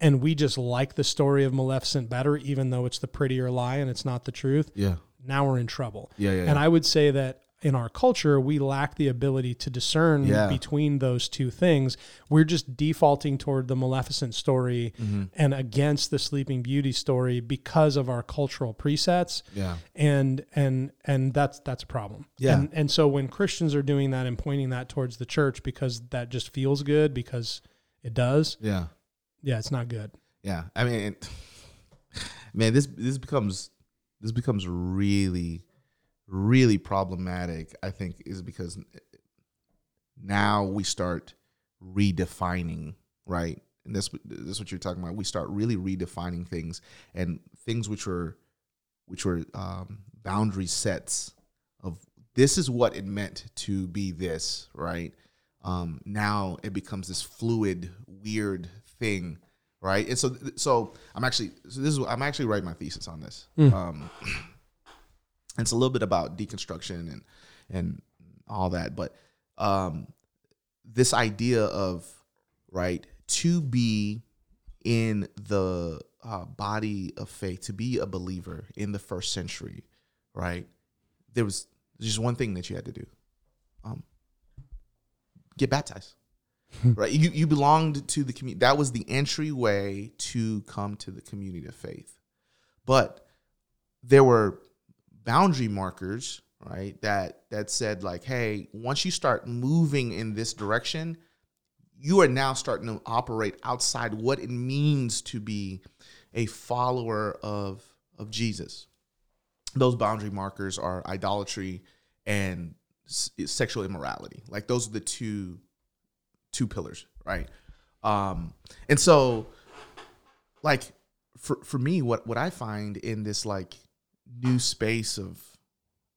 and we just like the story of Maleficent better, even though it's the prettier lie and it's not the truth, Yeah. now we're in trouble. Yeah. Yeah. And I would say that in our culture, we lack the ability to discern Yeah. between those two things. We're just defaulting toward the Maleficent story Mm-hmm. and against the Sleeping Beauty story because of our cultural presets yeah. and and and that's that's a problem. Yeah. And and so when Christians are doing that and pointing that towards the church because that just feels good because it does, Yeah. yeah, it's not good. Yeah, I mean, man, this this becomes this becomes really, really problematic. I think is because now we start redefining, right? And this this is what you're talking about. We start really redefining things and things which were which were um, boundary sets of this is what it meant to be this, right? Um, now it becomes this fluid, weird thing, right? And so, so I'm actually, so this is, I'm actually writing my thesis on this. Um, and it's a little bit about deconstruction and and all that, but um, this idea of right to be in the uh, body of faith, to be a believer in the first century, right? There was just one thing that you had to do: um, get baptized. right, you you belonged to the community. That was the entryway to come to the community of faith. But there were boundary markers, right? That that said like, hey, once you start moving in this direction, you are now starting to operate outside what it means to be a follower of of Jesus. Those boundary markers are idolatry and s- sexual immorality. Like those are the two two pillars, right? Um, and so, like for for me, what what I find in this like new space of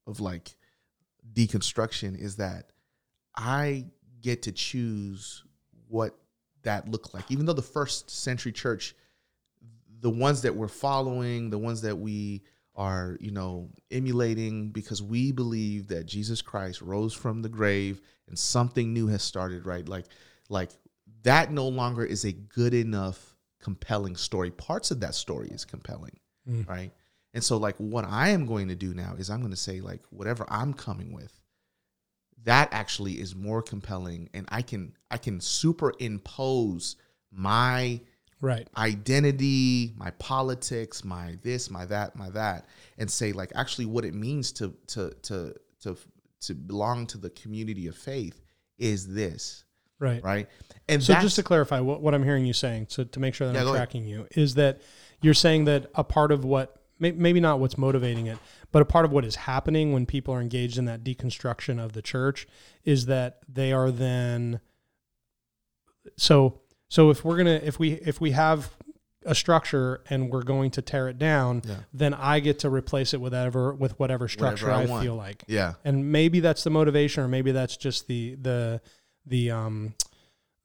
of like deconstruction is that I get to choose what that looked like. Even though the first century church, the ones that we're following, the ones that we are, you know, emulating because we believe that Jesus Christ rose from the grave and something new has started, right? Like like that no longer is a good enough compelling story. Parts of that story is compelling, Mm. right? And so like what I am going to do now is I'm going to say like whatever I'm coming with that actually is more compelling and I can I can superimpose my Right. identity, my politics, my this, my that, my that, and say like actually what it means to to to to to belong to the community of faith is this, Right. right? And So just to clarify what, what I'm hearing you saying, so to make sure that Yeah, I'm go ahead. tracking you, is that you're saying that a part of what maybe not what's motivating it, but a part of what is happening when people are engaged in that deconstruction of the church is that they are then so so if we're gonna if we if we have a structure and we're going to tear it down, Yeah. then I get to replace it with whatever with whatever structure I I, want. feel like yeah, and maybe that's the motivation or maybe that's just the the the um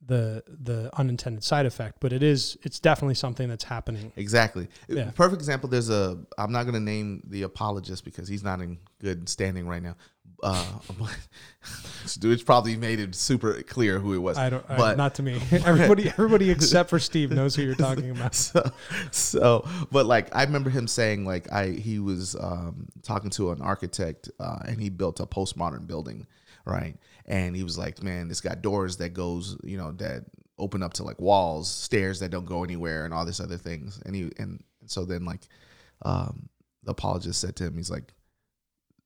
the the unintended side effect but it is it's definitely something that's happening exactly. Yeah. Perfect example. There's a. I'm not going to name the apologist because he's not in good standing right now. Uh, it's probably made it super clear who it was. i don't I- But- not to me everybody everybody except for steve knows who you're talking about so, so but like i remember him saying like i he was um talking to an architect uh, and he built a postmodern building right and he was like man it's got doors that goes you know that open up to like walls, stairs that don't go anywhere, and all this other things. And he and, so then like um, the apologist said to him, he's like,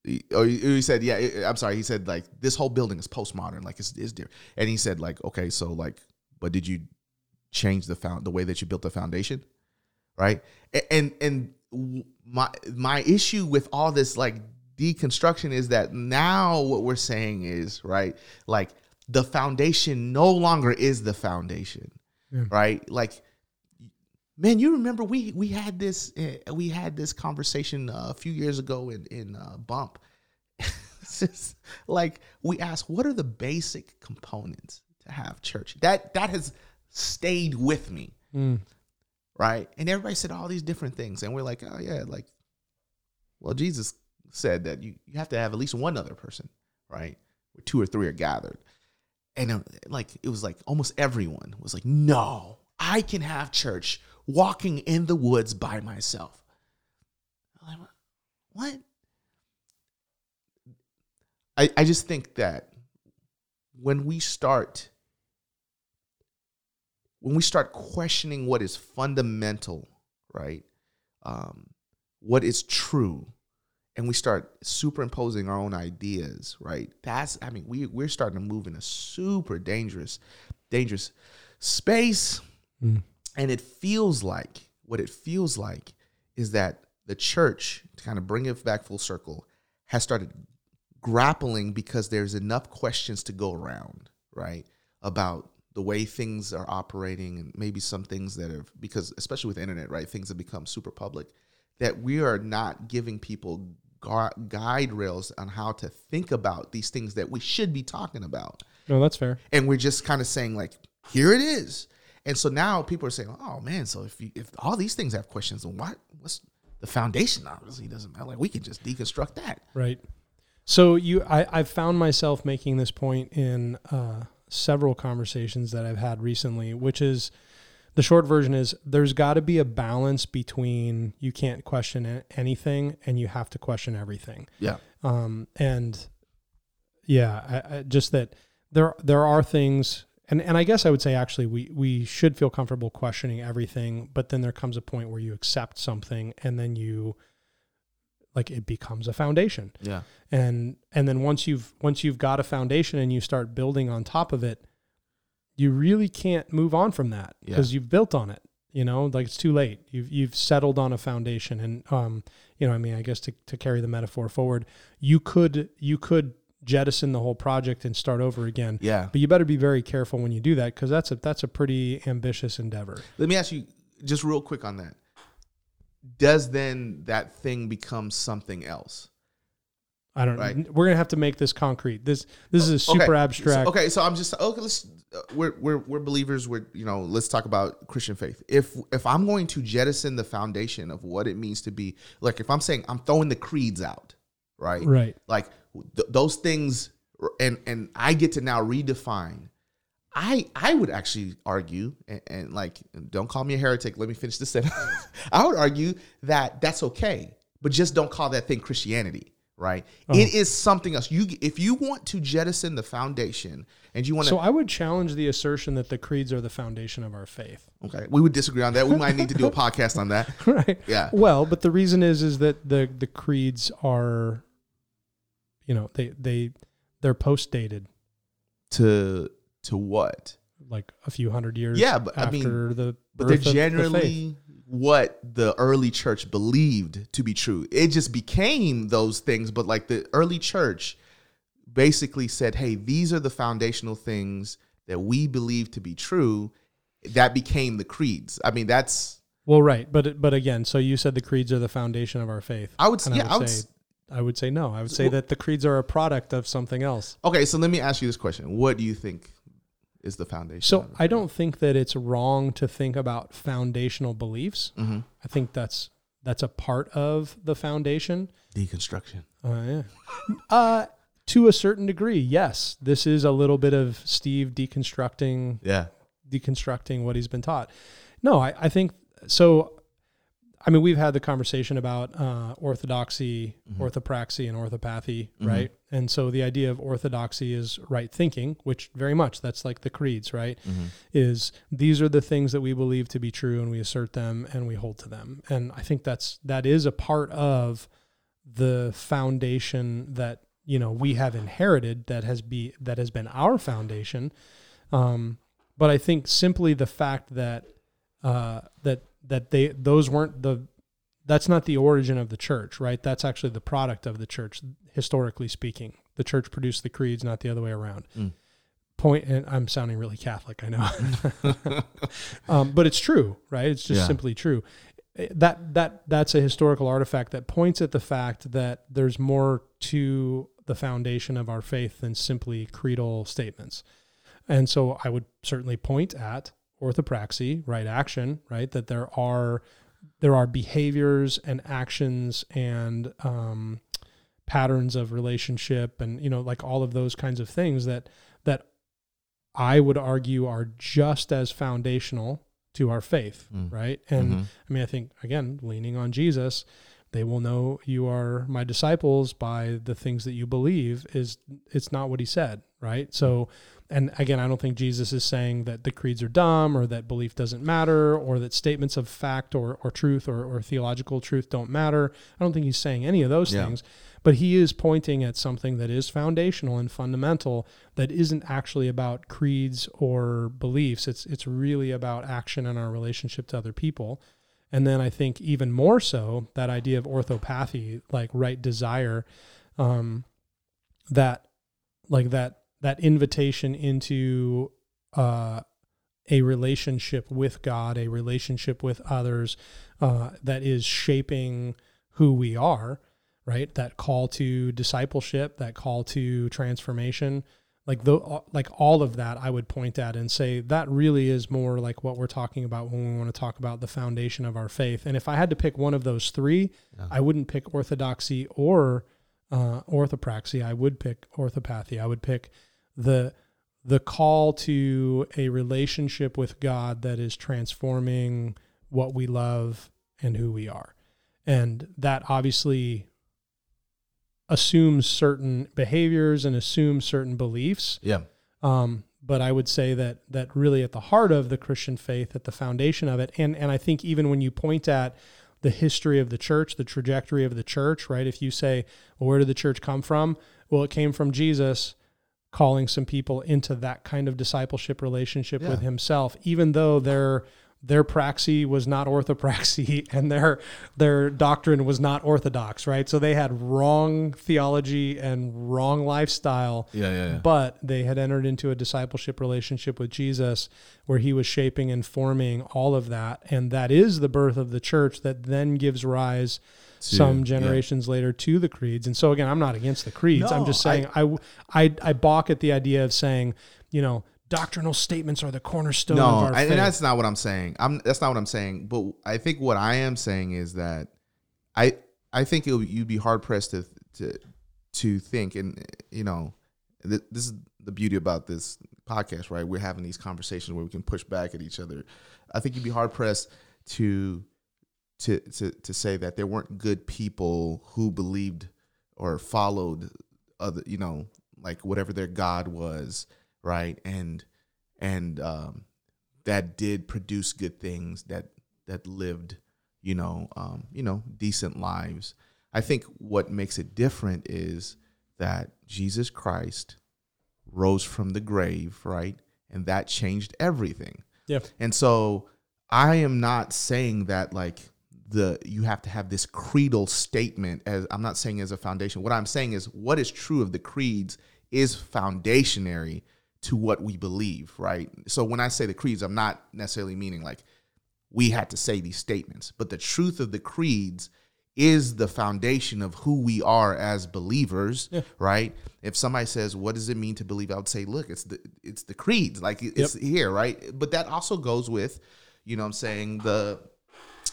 he, oh, he, he said, yeah, I'm sorry. He said like this whole building is postmodern, like it's, it's different. And he said like, okay, so like, but did you change the found the way that you built the foundation, right? And and my my issue with all this like deconstruction is that now what we're saying is right, like the foundation no longer is the foundation, Yeah. right? Like man you remember we we had this uh, we had this conversation uh, a few years ago in in uh, bump just like we asked what are the basic components to have church that that has stayed with me Mm. right and everybody said all these different things and we're like oh yeah like well jesus said that you, you have to have at least one other person right? Where two or three are gathered. And uh, like it was like almost everyone was like no i can have church walking in the woods by myself. Like, what? I, I just think that when we start when we start questioning what is fundamental right um, what is true and we start superimposing our own ideas right? That's i mean we, we're starting to move in a super dangerous dangerous space. Mm. and it feels like what it feels like is that the church to kind of bring it back full circle has started grappling because there's enough questions to go around right? About the way things are operating and maybe some things that have because especially with the internet right things have become super public that we are not giving people guide rails on how to think about these things that we should be talking about. No, that's fair. and we're just kind of saying like here it is. And so now people are saying oh man so if you if all these things have questions then what what's the foundation? Obviously doesn't matter. Like we can just deconstruct that. Right. So you, I, I've found myself making this point in uh, several conversations that I've had recently, which is the short version is there's got to be a balance between you can't question anything and you have to question everything. yeah. Um, and yeah, I, I, just that there there are things, and and I guess I would say actually we we should feel comfortable questioning everything, but then there comes a point where you accept something and then you like it becomes a foundation. Yeah. And and then once you've once you've got a foundation and you start building on top of it you really can't move on from that Yeah. because you've built on it you know? Like it's too late. You've you've settled on a foundation and um you know i mean i guess to, to carry the metaphor forward you could you could jettison the whole project and start over again. Yeah. But you better be very careful when you do that because that's a that's a pretty ambitious endeavor. Let me ask you just real quick on that. Does then that thing become something else i don't Right. we're gonna have to make this concrete this this is a super Okay. abstract So- okay, so I'm just okay. Let's uh, we're we're we're believers. We're you know let's talk about Christian faith. If if I'm going to jettison the foundation of what it means to be like, if I'm saying I'm throwing the creeds out, right? right Like th- those things, and and I get to now redefine. I I would actually argue, and, and like don't call me a heretic. Let me finish this sentence. I would argue that that's okay, but just don't call that thing Christianity. Right? Oh. It is something else. You if you want to jettison the foundation and you want to So I would challenge the assertion that the creeds are the foundation of our faith. okay, we would disagree on that. We might need to do a podcast on that. right. Yeah. Well, but the reason is is that the the creeds are you know, they they they're post dated To to what? like a few hundred years Yeah, but I mean, the But they're generally what the early church believed to be true. It just became those things, but like the early church basically said, "Hey, these are the foundational things that we believe to be true." That became the creeds. I mean, that's Well, right, but but again, so you said the creeds are the foundation of our faith. I would s- And yeah, I would say s- I would say no. I would say Well- that the creeds are a product of something else. okay. So let me ask you this question: What do you think is the foundation? So I don't think that it's wrong to think about foundational beliefs. hmm I think that's that's a part of the foundation. deconstruction. Uh, yeah. uh, to a certain degree, yes. This is a little bit of Steve deconstructing Yeah, deconstructing what he's been taught. No, I, I think so. I mean, we've had the conversation about uh, orthodoxy, Mhm. orthopraxy, and orthopathy, Mhm. right? And so the idea of orthodoxy is right thinking, which very much that's like the creeds, right? Mm-hmm. Is these are the things that we believe to be true and we assert them and we hold to them. And I think that's that is a part of the foundation that you know we have inherited that has be that has been our foundation. Um, but I think simply the fact that uh, that that they those weren't the that's not the origin of the church, right? That's actually the product of the church, historically speaking. The church produced the creeds, not the other way around. Mm. Point, and I'm sounding really Catholic, I know, um, but it's true, right? It's just Yeah. simply true. Eh, That that that's a historical artifact that points at the fact that there's more to the foundation of our faith than simply creedal statements. And so I would certainly point at orthopraxy, right action, right? That there are there are behaviors and actions and um, patterns of relationship and you know like all of those kinds of things that that I would argue are just as foundational to our faith, Mm. right? And Mhm. I mean, I think again, leaning on Jesus, they will know you are my disciples by the things that you believe. Is it's not what he said, right? So, and again, I don't think Jesus is saying that the creeds are dumb or that belief doesn't matter or that statements of fact or, or truth or, or theological truth don't matter. I don't think he's saying any of those Yeah. things, but he is pointing at something that is foundational and fundamental that isn't actually about creeds or beliefs. It's it's really about action and our relationship to other people. And then I think even more so that idea of orthopathy, like right desire, um, that like that that invitation into uh, a relationship with God, a relationship with others uh, that is shaping who we are, right? That call to discipleship, that call to transformation, like the like all of that, I would point at and say that really is more like what we're talking about when we want to talk about the foundation of our faith. And if I had to pick one of those three, Yeah. I wouldn't pick orthodoxy or uh, orthopraxy. I would pick orthopathy. I would pick the the call to a relationship with God that is transforming what we love and who we are. And that obviously assumes certain behaviors and assumes certain beliefs. Yeah. Um, but I would say that that really at the heart of the Christian faith, at the foundation of it, and and I think even when you point at the history of the church, the trajectory of the church, right? If you say, well, where did the church come from? Well, it came from Jesus calling some people into that kind of discipleship relationship with himself, even though their their praxy was not orthopraxy and their their doctrine was not orthodox, right? So they had wrong theology and wrong lifestyle Yeah. Yeah. yeah. but they had entered into a discipleship relationship with Jesus where he was shaping and forming all of that. And that is the birth of the church that then gives rise Some yeah. generations later to the creeds. And so again, I'm not against the creeds. I'm just saying I, I, I balk at the idea of saying, you know, doctrinal statements are the cornerstone no, of our I- faith. and that's not what I'm saying. I'm that's not what I'm saying. But I think what I am saying is that I I think you'd be hard pressed to to to think, and you know, th- this is the beauty about this podcast, right? We're having these conversations where we can push back at each other. I think you'd be hard pressed to to to to say that there weren't good people who believed or followed other, you know, like whatever their god was, right? And and um, that did produce good things that that lived, you know, um, you know, decent lives. I think what makes it different is that Jesus Christ rose from the grave, right? And that changed everything. Yeah. And so I am not saying that like the you have to have this creedal statement as I'm not saying as a foundation. What I'm saying is what is true of the creeds is foundationary to what we believe, right? So when I say the creeds, I'm not necessarily meaning like we had to say these statements, but the truth of the creeds is the foundation of who we are as believers, Yeah. right? If somebody says, "What does it mean to believe?" I would say, "Look, it's the it's the creeds, like it's here, right?" But that also goes with, you know, what I'm saying the,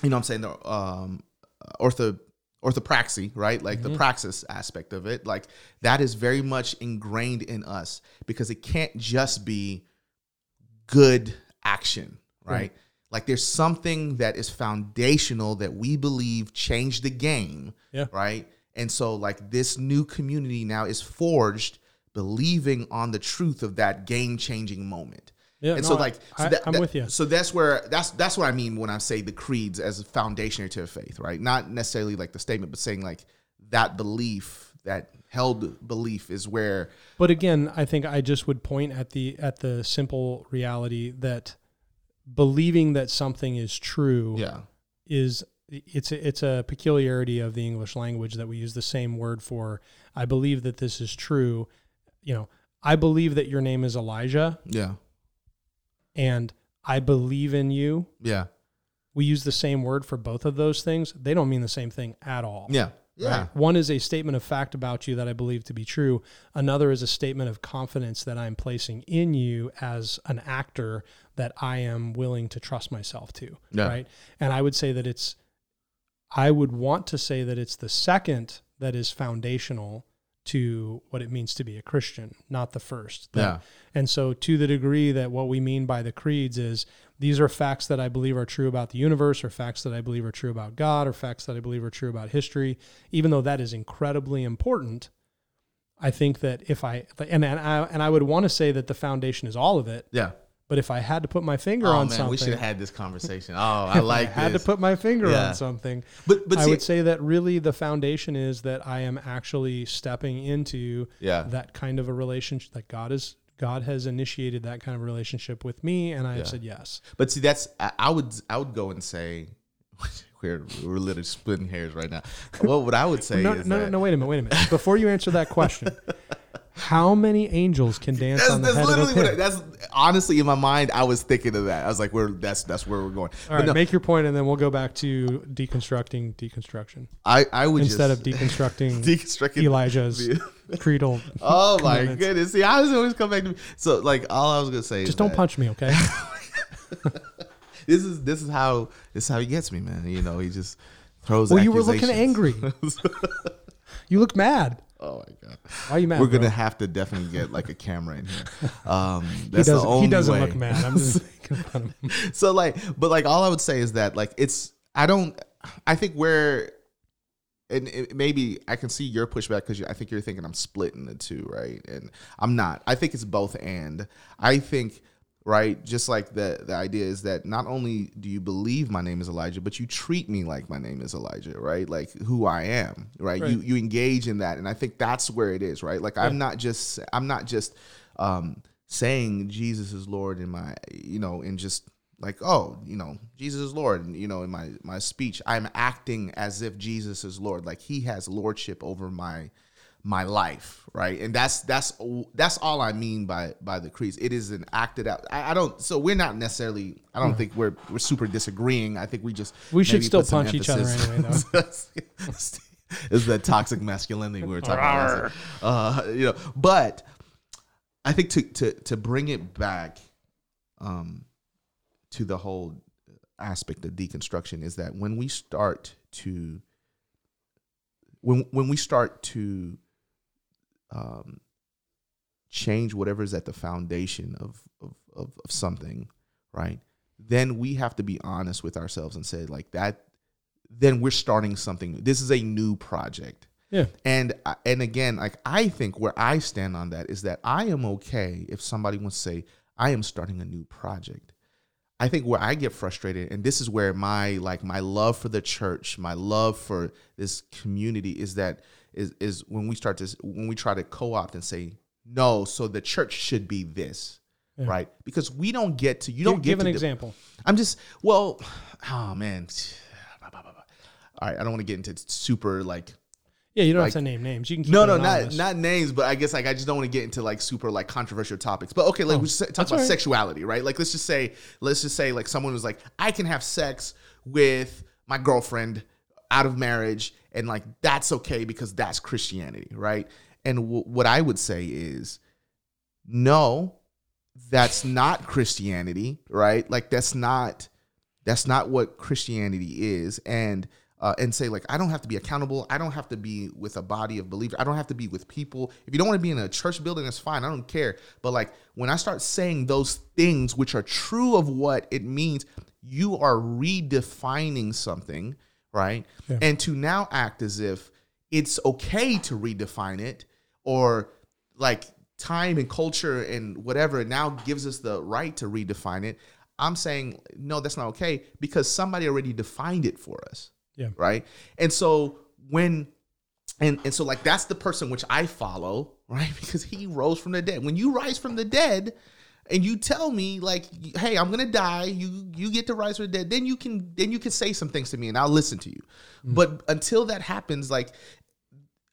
you know, what I'm saying the um, ortho orthopraxy, right? Like the praxis aspect of it, like that is very much ingrained in us because it can't just be good action, right? Right. Like there's something that is foundational that we believe changed the game, Yeah. right? And so like this new community now is forged believing on the truth of that game-changing moment. Yeah, and no, so like so I- that- I'm that- with you. So that's where that's that's what I mean when I say the creeds as a foundation to a faith, right? Not necessarily like the statement, but saying like that belief, that held belief is where But again, I think I just would point at the at the simple reality that believing that something is true yeah. is it's a, it's a peculiarity of the English language that we use the same word for I believe that this is true. You know, I believe that your name is Elijah Yeah. And I believe in you. Yeah. We use the same word for both of those things. They don't mean the same thing at all. Yeah. Yeah. Right? One is a statement of fact about you that I believe to be true. Another is a statement of confidence that I'm placing in you as an actor that I am willing to trust myself to. Yeah. Right. And I would say that it's, I would want to say that it's the second that is foundational to what it means to be a Christian, not the first. Yeah. And so, to the degree that what we mean by the creeds is these are facts that I believe are true about the universe, or facts that I believe are true about God, or facts that I believe are true about history, even though that is incredibly important. I think that if I and and I and I would want to say that the foundation is all of it, Yeah. But if I had to put my finger Oh on man, something, we should have had this conversation. Oh, I like I had this. to put my finger Yeah. on something. but but I see, would say that really the foundation is that I am actually stepping into yeah. that kind of a relationship that God is God has initiated that kind of relationship with me and I have said yes. But see, that's I, I would I would go and say we're we're literally splitting hairs right now. Well, what I would say No, is no, that no, wait a minute, wait a minute. Before you answer that question, how many angels can dance that's, on the that's head of a literally what I, that's honestly in my mind. I was thinking of that. I was like, we're that's that's where we're going. All right, no, make your point and then we'll go back to deconstructing deconstruction I I would instead of deconstructing deconstructing Elijah's creedal. Oh my goodness! See, I was always come back to me. So, like, all I was gonna say Just don't that punch me, okay? This is this is how this is how he gets me, man. You know, he just throws. Well, you were looking angry. You look mad. Oh my god! Why are you mad? We're bro? gonna have to definitely get like a camera in here. Um, He that's the doesn't, only he doesn't way. look mad. I'm just making fun of him. so like but like all i would say is that like it's i don't i think where and it, maybe i can see your pushback because i think you're thinking i'm splitting the two right and i'm not i think it's both and i think right? Just like the the idea is that not only do you believe my name is elijah but you treat me like my name is elijah right? Like who i am right, Right. you you engage in that. And i think that's where it is right? Like i'm not just i'm not just um saying jesus is lord in my you know in just like oh you know jesus is lord and you know in my my speech. I'm acting as if jesus is lord. Like he has lordship over my my life right? And that's that's that's all i mean by by the creeds it is an acted out i, I don't so we're not necessarily i don't think we're we're super disagreeing. I think we just We should maybe still put some punch each other emphasis- anyway, is that toxic masculinity we were talking about. Uh you know but i think to to to bring it back um to the whole aspect of deconstruction is that when we start to when when we start to um change whatever is at the foundation of of of, of something right then we have to be honest with ourselves and say like that then we're starting something new. this is a new project Yeah. and and again like i think where i stand on that is that i am okay if somebody wants to say i am starting a new project I think where I get frustrated, and this is where my like my love for the church, my love for this community is that is is when we start to when we try to co-opt and say no, so the church should be this, Yeah. right? Because we don't get to you Give, don't get give an example. I'm just well, oh man. All right, I don't want to get into super like Yeah, you don't like- have to name names. You can keep no, no, not anonymous. not names, but I guess like I just don't want to get into like super like controversial topics. But okay, like Oh, we just talk about right. sexuality, right? Like let's just say, let's just say like someone was like, I can have sex with my girlfriend out of marriage, and like that's okay because that's Christianity, right? And w- what I would say is, no, that's not Christianity, right? Like that's not that's not what Christianity is, and uh, and say like I don't have to be accountable. I don't have to be with a body of believers. I don't have to be with people. If you don't want to be in a church building, that's fine. I don't care. But like when I start saying those things which are true of what it means, you are redefining something, right? Yeah. And to now act as if it's okay to redefine it or like time and culture and whatever now gives us the right to redefine it. I'm saying no, that's not okay because somebody already defined it for us. Yeah. Right. And so when and and so like that's the person which I follow, right? Because he rose from the dead. When you rise from the dead, and you tell me like, hey, I'm gonna die. You you get to rise from the dead. Then you can then you can say some things to me, and I'll listen to you. Mm-hmm. But until that happens, like.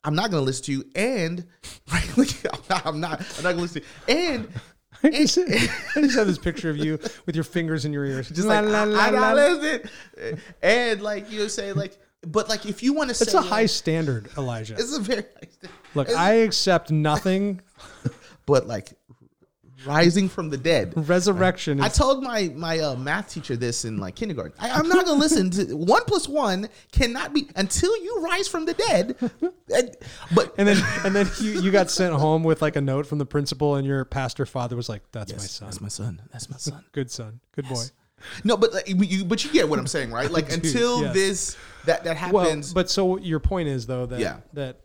I'm not gonna listen to you, and right, like, I'm not. I'm not gonna listen. To you. And I just, I just have this picture of you with your fingers in your ears, just la, like la, la, I, I la, listen. And like you say, like, but like if you want to say, it's a like, high standard, Elijah. It's a very high standard. Look, it's, I accept nothing, but like rising from the dead. Resurrection. I told my my uh, math teacher this in like kindergarten. I, am not gonna listen to one plus one cannot be until you rise from the dead. And, but and then and then you, you got sent home with like a note from the principal, and your pastor father was like, "That's yes, my son. That's my son. That's my son. Good son. Good yes. boy." No, but like, you but you get what I'm saying, right? Like until yes. this that that happens. Well, but so your point is though that yeah. that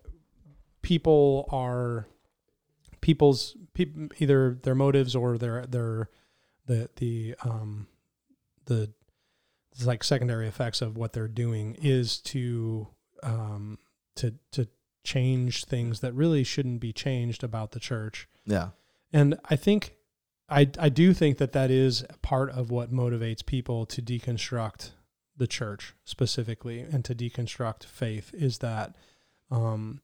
people are people's people either their motives or their their the the um the like secondary effects of what they're doing is to um to to change things that really shouldn't be changed about the church. Yeah. And I think I I do think that that is part of what motivates people to deconstruct the church specifically and to deconstruct faith is that um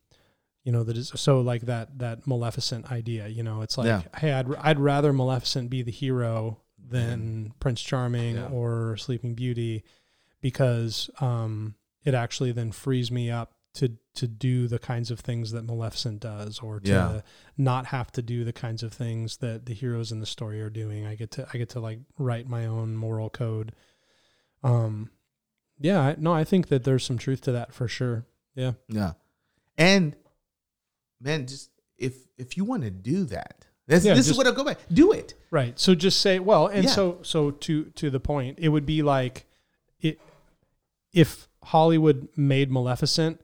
you know that is so like that that maleficent idea you know it's like yeah. hey i'd i'd rather maleficent be the hero than mm. prince charming yeah. or sleeping beauty because um it actually then frees me up to to do the kinds of things that maleficent does or to not have to do the kinds of things that the heroes in the story are doing i get to i get to like write my own moral code um yeah no i think that there's some truth to that for sure yeah yeah and man, just if if you want to do that, this, yeah, this just, is what I go by. Do it. Right. So just say, well, and yeah. so so to to the point, it would be like it if Hollywood made Maleficent,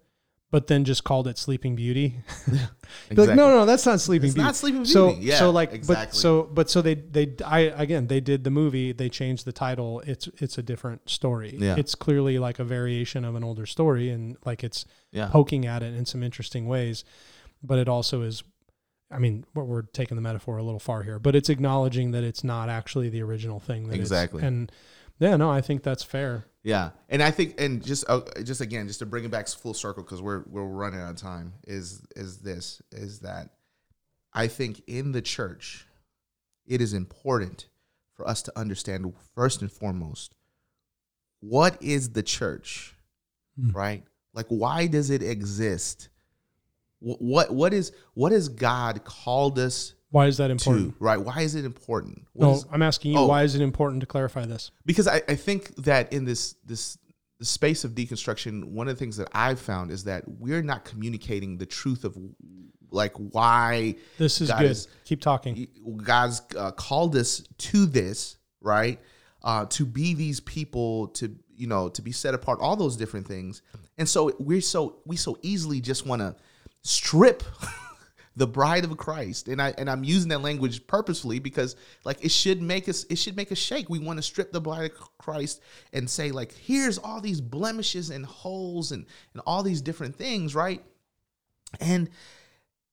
but then just called it Sleeping Beauty. Exactly. like, no, no, that's not Sleeping it's Beauty. Not Sleeping Beauty. So yeah, so like, exactly. but so but so they they I again they did the movie. They changed the title. It's it's a different story. Yeah. It's clearly like a variation of an older story, and like it's yeah. poking at it in some interesting ways but it also is I mean, we're taking the metaphor a little far here, but it's acknowledging that it's not actually the original thing. exactly. And yeah, no, I think that's fair. Yeah, and I think, and just, uh, just again, just to bring it back full circle because we're we're running out of time. Is is this is that I think in the church, it is important for us to understand first and foremost what is the church, mm. right? Like, why does it exist? What what is what has God called us? Why is that important? To, right? Why is it important? What no, is, I'm asking you. Oh, why is it important to clarify this? Because I, I think that in this this the space of deconstruction, one of the things that I've found is that we're not communicating the truth of like why this is God good. Is, Keep talking. God's uh, called us to this, right? Uh, to be these people, to you know, to be set apart, all those different things, and so we're so we so easily just want to strip the bride of Christ. And I and I'm using that language purposefully because like it should make us it should make us shake. We want to strip the bride of Christ and say like here's all these blemishes and holes and and all these different things, right? And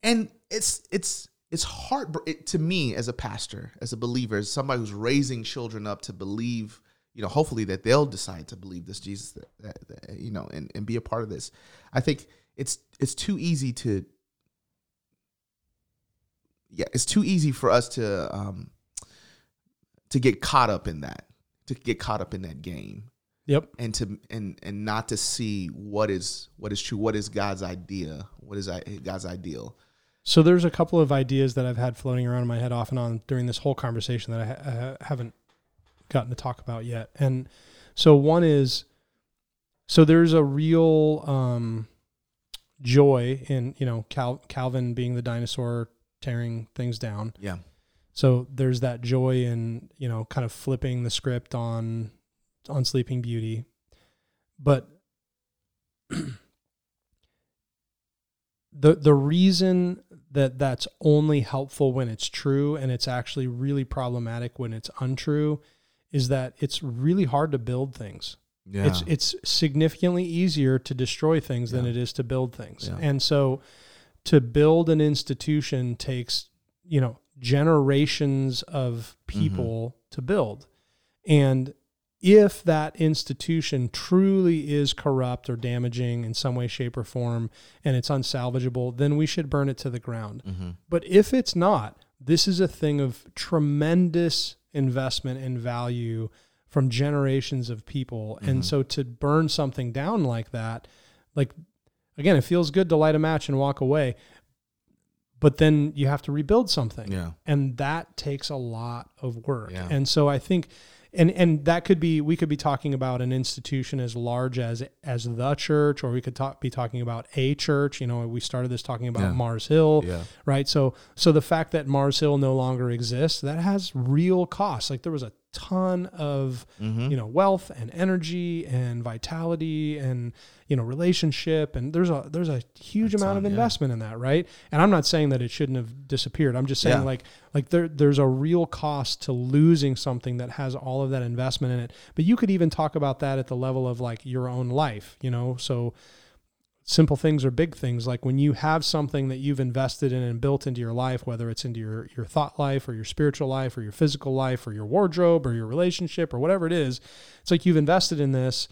and it's it's it's hard it, to me as a pastor, as a believer, as somebody who's raising children up to believe, you know, hopefully that they'll decide to believe this Jesus, that, that, that, you know, and, and be a part of this. I think it's it's too easy to yeah, it's too easy for us to um to get caught up in that, to get caught up in that game. Yep. And to and and not to see what is what is true, what is God's idea, what is God's ideal. So there's a couple of ideas that I've had floating around in my head off and on during this whole conversation that I, ha- I haven't gotten to talk about yet. And so one is so there's a real um joy in you know Cal- Calvin being the dinosaur tearing things down. Yeah. So there's that joy in you know kind of flipping the script on on Sleeping Beauty, but the the reason that that's only helpful when it's true and it's actually really problematic when it's untrue is that it's really hard to build things. Yeah. It's it's significantly easier to destroy things than it is to build things. Yeah. And so to build an institution takes, you know, generations of Mm-hmm. people to build. And if that institution truly is corrupt or damaging in some way, shape, or form, and it's unsalvageable, then we should burn it to the ground. Mhm. But if it's not, this is a thing of tremendous investment and value from generations of people. Mhm. And so to burn something down like that, like again, it feels good to light a match and walk away, but then you have to rebuild something Yeah. and that takes a lot of work Yeah. and so i think and and that could be we could be talking about an institution as large as as the church or we could talk, be talking about a church you know we started this talking about Yeah. mars hill Yeah. right so so the fact that mars hill no longer exists that has real costs like there was a ton of Mm-hmm. you know wealth and energy and vitality and you know relationship and there's a there's a huge amount of ton, yeah. investment in that right and i'm not saying that it shouldn't have disappeared i'm just saying Yeah. like like there there's a real cost to losing something that has all of that investment in it but you could even talk about that at the level of like your own life you know so simple things or big things like when you have something that you've invested in and built into your life whether it's into your your thought life or your spiritual life or your physical life or your wardrobe or your relationship or whatever it is it's like you've invested in this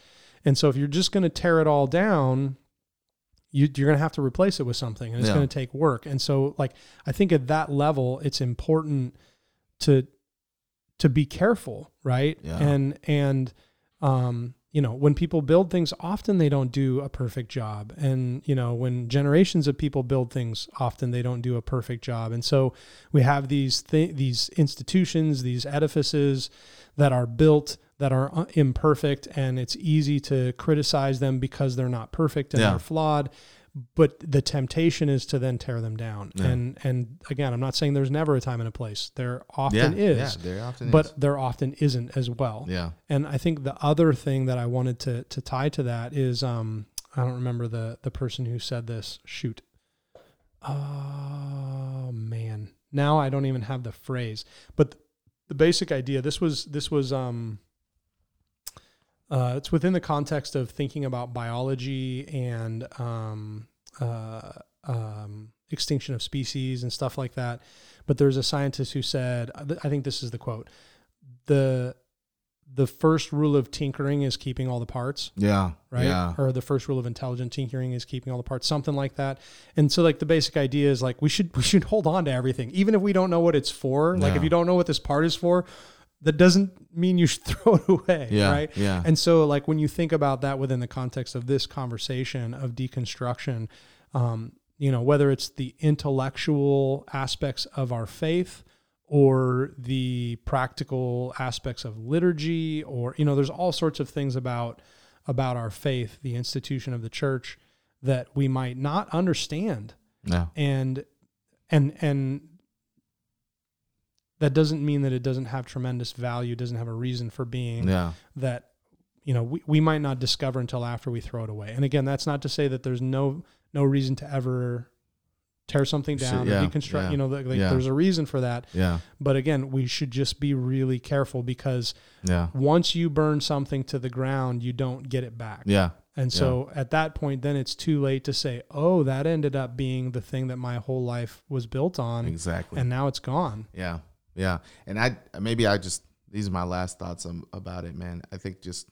and so if you're just going to tear it all down you, you're going to have to replace it with something and it's Yeah. going to take work and so like i think at that level it's important to to be careful right Yeah. and and um you know when people build things often they don't do a perfect job. And you know when generations of people build things often they don't do a perfect job. And so we have these th- these institutions these edifices that are built that are uh, imperfect and it's easy to criticize them because they're not perfect and Yeah. they're flawed but the temptation is to then tear them down Yeah. and and again i'm not saying there's never a time and a place there often yeah. is Yeah. There often but is. there often isn't as well Yeah. and I think the other thing that I wanted to to tie to that is um I don't remember the the person who said this. Shoot. Oh man. Now I don't even have the phrase. But the basic idea this was this was um uh, it's within the context of thinking about biology and um, uh, um, extinction of species and stuff like that. But there's a scientist who said, I think this is the quote: the the first rule of tinkering is keeping all the parts, Yeah. right? Yeah. Or the first rule of intelligent tinkering is keeping all the parts, something like that. And so like the basic idea is like we should we should hold on to everything, even if we don't know what it's for. Like Yeah. if you don't know what this part is for, that doesn't mean you should throw it away, Yeah. right? Yeah. And so, like, when you think about that within the context of this conversation of deconstruction, um, you know, whether it's the intellectual aspects of our faith or the practical aspects of liturgy, or you know, there's all sorts of things about about our faith, the institution of the church, that we might not understand, yeah. and and and that doesn't mean that it doesn't have tremendous value, doesn't have a reason for being Yeah. that you know we, we might not discover until after we throw it away and again that's not to say that there's no no reason to ever tear something Should- down yeah, or deconstruct yeah, you know like, like yeah. there's a reason for that Yeah. but again we should just be really careful because Yeah. once you burn something to the ground you don't get it back Yeah. and so at that point then it's too late to say oh that ended up being the thing that my whole life was built on Exactly. and now it's gone Yeah, yeah, and I maybe I just these are my last thoughts about it, man. I think just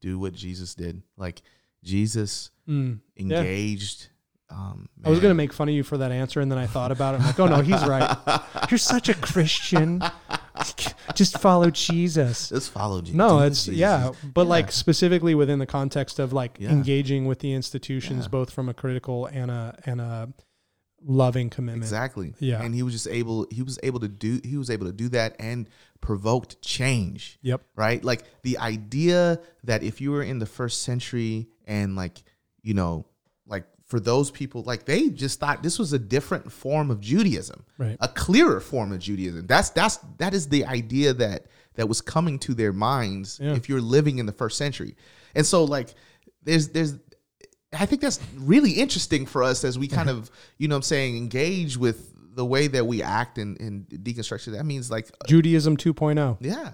do what Jesus did. Like Jesus Mm. engaged. Um, I was going to make fun of you for that answer, and then I thought about it. I'm like, oh no, he's right. You're such a Christian. Just follow Jesus. just follow Jesus. No, it's Jesus. yeah, but Yeah. like specifically within the context of like Yeah. engaging with the institutions, Yeah. both from a critical and a and a loving commitment. exactly. Yeah. and he was just able. He was able to do. He was able to do that and provoked change. Yep. right? Like the idea that if you were in the first century and like, you know, like for those people, like they just thought this was a different form of Judaism, Right. a clearer form of Judaism. That's that's that is the idea that that was coming to their minds Yeah. if you're living in the first century. And so like there's there's I think that's really interesting for us as we kind mm-hmm. of, you know what I'm saying, engage with the way that we act in, in deconstruction. That means like, uh, Judaism 2.0. yeah.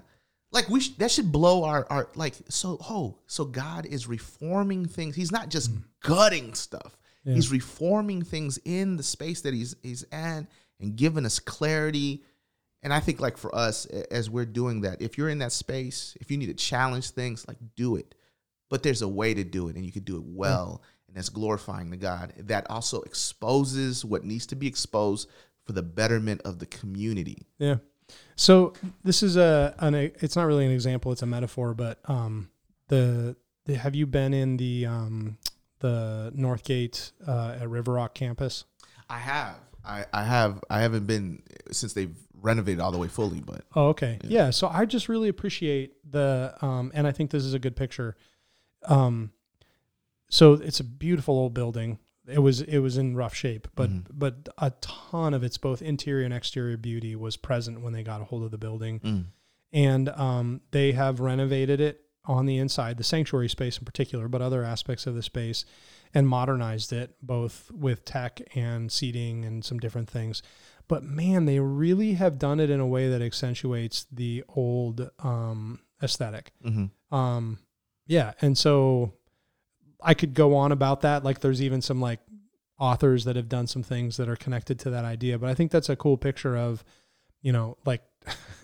Like we sh- that should blow our our like so oh so God is reforming things. He's not just mm. gutting stuff. Yeah. He's reforming things in the space that he's he's in and giving us clarity. And I think like for us as we're doing that, if you're in that space, if you need to challenge things, like do it. But there's a way to do it and you can do it well and that's glorifying to God. That also exposes what needs to be exposed for the betterment of the community. Yeah. So this is a an it's not really an example, it's a metaphor, but um the, the have you been in the um the Northgate uh, at River Rock campus? I have. I, I have. I haven't been since they've renovated all the way fully, but Oh, okay. Yeah. So I just really appreciate the, um, and I think this is a good picture. Um, so it's a beautiful old building. It was it was in rough shape, but Mhm. but a ton of its both interior and exterior beauty was present when they got a hold of the building, and um, they have renovated it on the inside, the sanctuary space in particular, but other aspects of the space, and modernized it both with tech and seating and some different things. But man, they really have done it in a way that accentuates the old um, aesthetic. mm-hmm. Um, yeah, and so I could go on about that. Like, there's even some like authors that have done some things that are connected to that idea. But I think that's a cool picture of, you know, like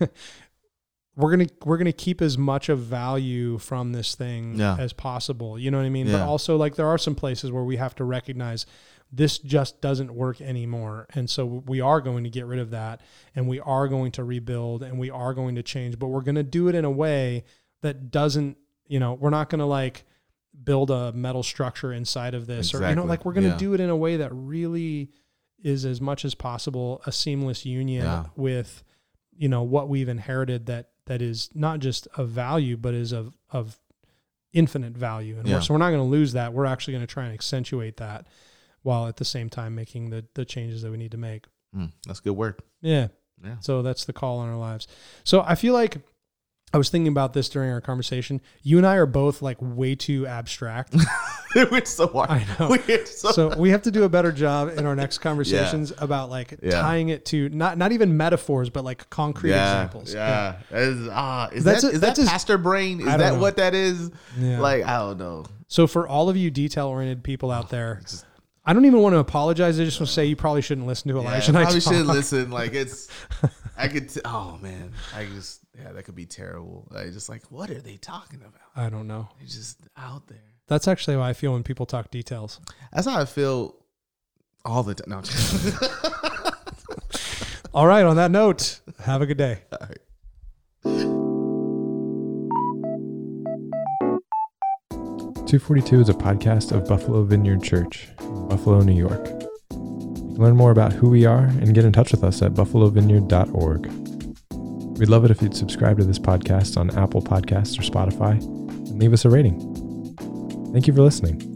we're gonna we're gonna keep as much of value from this thing Yeah. as possible. You know what I mean? But also, like, there are some places where we have to recognize this just doesn't work anymore. And so we are going to get rid of that and we are going to rebuild and we are going to change, but we're going to do it in a way that doesn't, you know, we're not going to like build a metal structure inside of this or, you know, like we're going to Yeah. do it in a way that really is as much as possible a seamless union Yeah. with, you know, what we've inherited that, that is not just of value, but is of, of infinite value. And Yeah. we're, so we're not going to lose that. We're actually going to try and accentuate that while at the same time making the the changes that we need to make. Mm, that's good work. Yeah. Yeah. So that's the call on our lives. So I feel like I was thinking about this during our conversation. You and I are both like way too abstract. We're so hard. I know. We're so, so we have to do a better job in our next conversations about like Yeah. tying it to not not even metaphors, but like concrete yeah, examples. Yeah. Is, ah, is That's that, a- is that pastor brain? Is that know. what that is? Yeah. Like, I don't know. So for all of you detail oriented people out there, just- I don't even want to apologize. I just want to say you probably shouldn't listen to Yeah, Elijah and I probably should listen. Like, it's, I could, t- oh man, I just, yeah, that could be terrible. I just like, what are they talking about? I don't know. They're just out there. That's actually how I feel when people talk details. That's how I feel all the time. No, All right. On that note, have a good day. all right. 242 is a podcast of Buffalo Vineyard Church in Buffalo, New York. Learn more about who we are and get in touch with us at buffalovineyard.org. We'd love it if you'd subscribe to this podcast on Apple Podcasts or Spotify and leave us a rating. Thank you for listening.